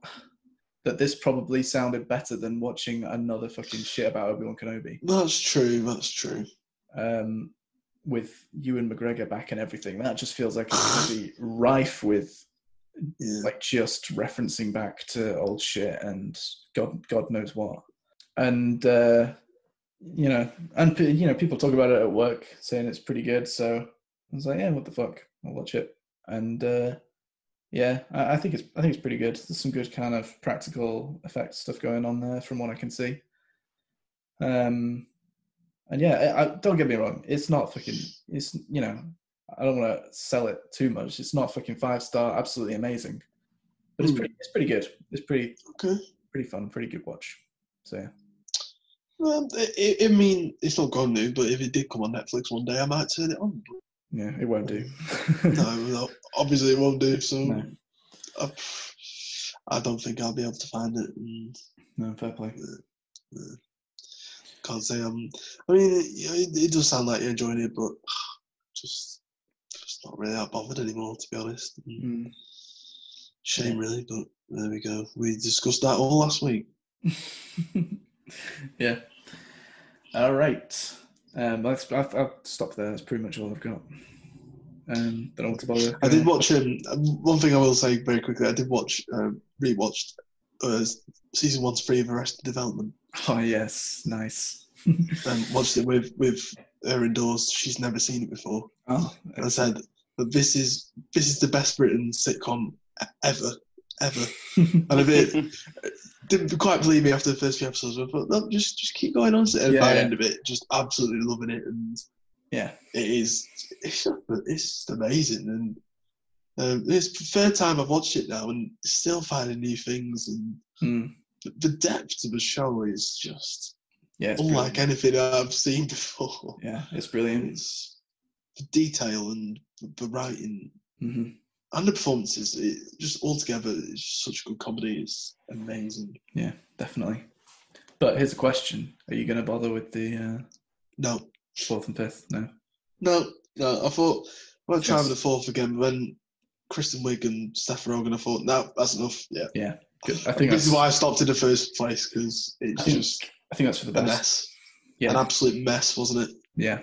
that this probably sounded better than watching another fucking shit about Obi Wan Kenobi. That's true. That's true. Um, with Ewan McGregor back and everything, that just feels like it's going to be rife with Yeah. like just referencing back to old shit and God, God knows what. And uh, you know, and you know, people talk about it at work, saying it's pretty good. So I was like, yeah, what the fuck? I'll watch it. And uh, yeah, I, I think it's I think it's pretty good. There's some good kind of practical effects stuff going on there, from what I can see. Um, and yeah, I, I, don't get me wrong, it's not fucking. It's you know, I don't want to sell it too much. It's not fucking five star, absolutely amazing, but it's Hmm. pretty. It's pretty good. It's pretty Okay. pretty fun, pretty good watch. So yeah. I, mean, it's not gone new, but if it did come on Netflix one day, I might turn it on. Yeah, it won't do. no, no, obviously it won't do. So No. I, I don't think I'll be able to find it. And no, fair play. can't say I'm. I mean, it, it, it does sound like you're enjoying it, but just, just not really that bothered anymore, to be honest. Mm. Shame, really, but there we go. We discussed that all last week. yeah. All right. Um, I've, I've stopped there. That's pretty much all I've got. Um, don't what to bother. I did watch um, one thing I will say very quickly. I did watch, um, rewatched uh, season one to three of Arrested Development. Oh yes, nice. and watched it with with her indoors. She's never seen it before. Oh, And I said that this is this is the best written sitcom ever. Ever. and a bit didn't quite believe me after the first few episodes. but no, just just keep going on. And Yeah, by the yeah. end of it, just absolutely loving it, and Yeah. it is it's just, it's just amazing. And um, it's the third time I've watched it now, and still finding new things. And Mm. the, the depth of the show is just Yeah, unlike brilliant. anything I've seen before. Yeah, it's brilliant. It's the detail and the, writing hmm and the performances. It, just altogether, it's such a good comedy. It's amazing. Yeah, definitely. But here's a question: Are you going to bother with the uh, No, fourth and fifth? No. no, no. I thought I might try with the fourth again. but When Kristen Wiig and Seth Rogen, I thought, no, that's enough. Yeah, Yeah, good. I think this is why I stopped in the first place because I it's think, just I think that's for the best. mess, Yeah, an absolute mess, wasn't it? yeah,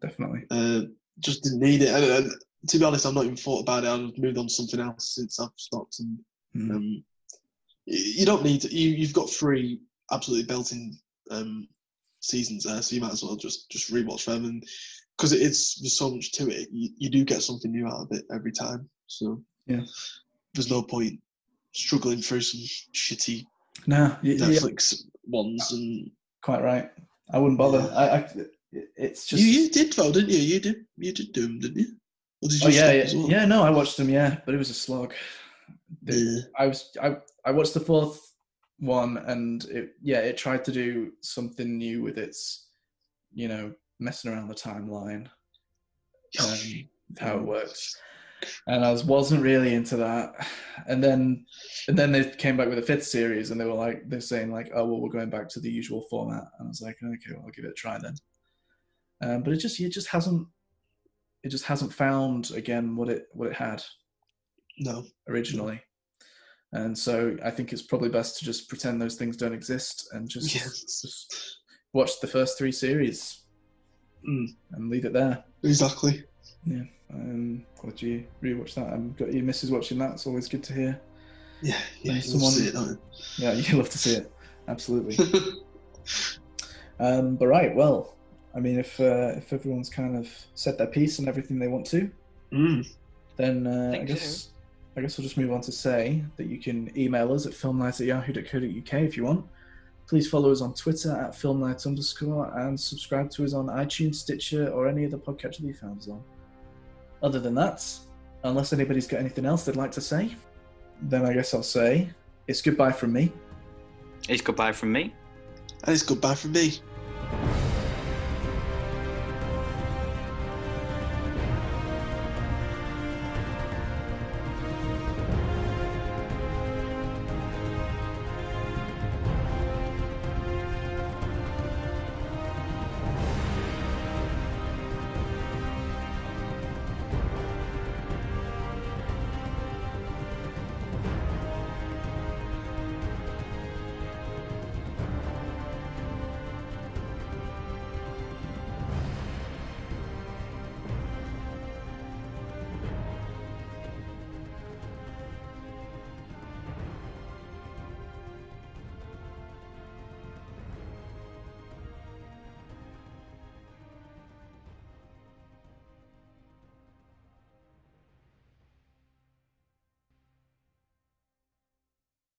definitely. Uh, just didn't need it. And, and to be honest, I've not even thought about it. I've moved on to something else since I've stopped. And Mm. um, you don't need to, you. You've got three absolutely belting um, seasons there, so you might as well just just rewatch them. And because it's there's so much to it, you, you do get something new out of it every time. So Yeah. there's no point struggling through some shitty No, y- yeah, Netflix ones. And quite right. I wouldn't bother. I, I, it's just you, you did though, didn't you? You did. You did do them, didn't you? Or did you Oh yeah, yeah, well? yeah. No, I watched them. Yeah, but it was a slog. The- Yeah. I was I I watched the fourth one, and it yeah, it tried to do something new with its, you know, messing around the timeline, um, how it works, and I was wasn't really into that. And then and then they came back with a fifth series, and they were like they're saying like, oh well, we're going back to the usual format, and I was like, okay, well, I'll give it a try then. Um, but it just it just hasn't it just hasn't found again what it what it had No. originally. And so I think it's probably best to just pretend those things don't exist and just, Yes. just watch the first three series Mm. and leave it there. Exactly. Yeah um, glad you rewatch that. I've got your missus watching that. It's always good to hear. Yeah, yeah. Someone- see it, Yeah, you love to see it. Absolutely. Um, but right, well, I mean, if uh, if everyone's kind of said their piece and everything they want to, mm. then uh, I Think guess I guess we'll just move on to say that you can email us at filmnight at yahoo.co.uk if you want. Please follow us on Twitter at filmnight underscore and subscribe to us on iTunes, Stitcher, or any other podcatcher that you found us on. Other than that, unless anybody's got anything else they'd like to say, then I guess I'll say it's goodbye from me. It's goodbye from me. And it's goodbye from me.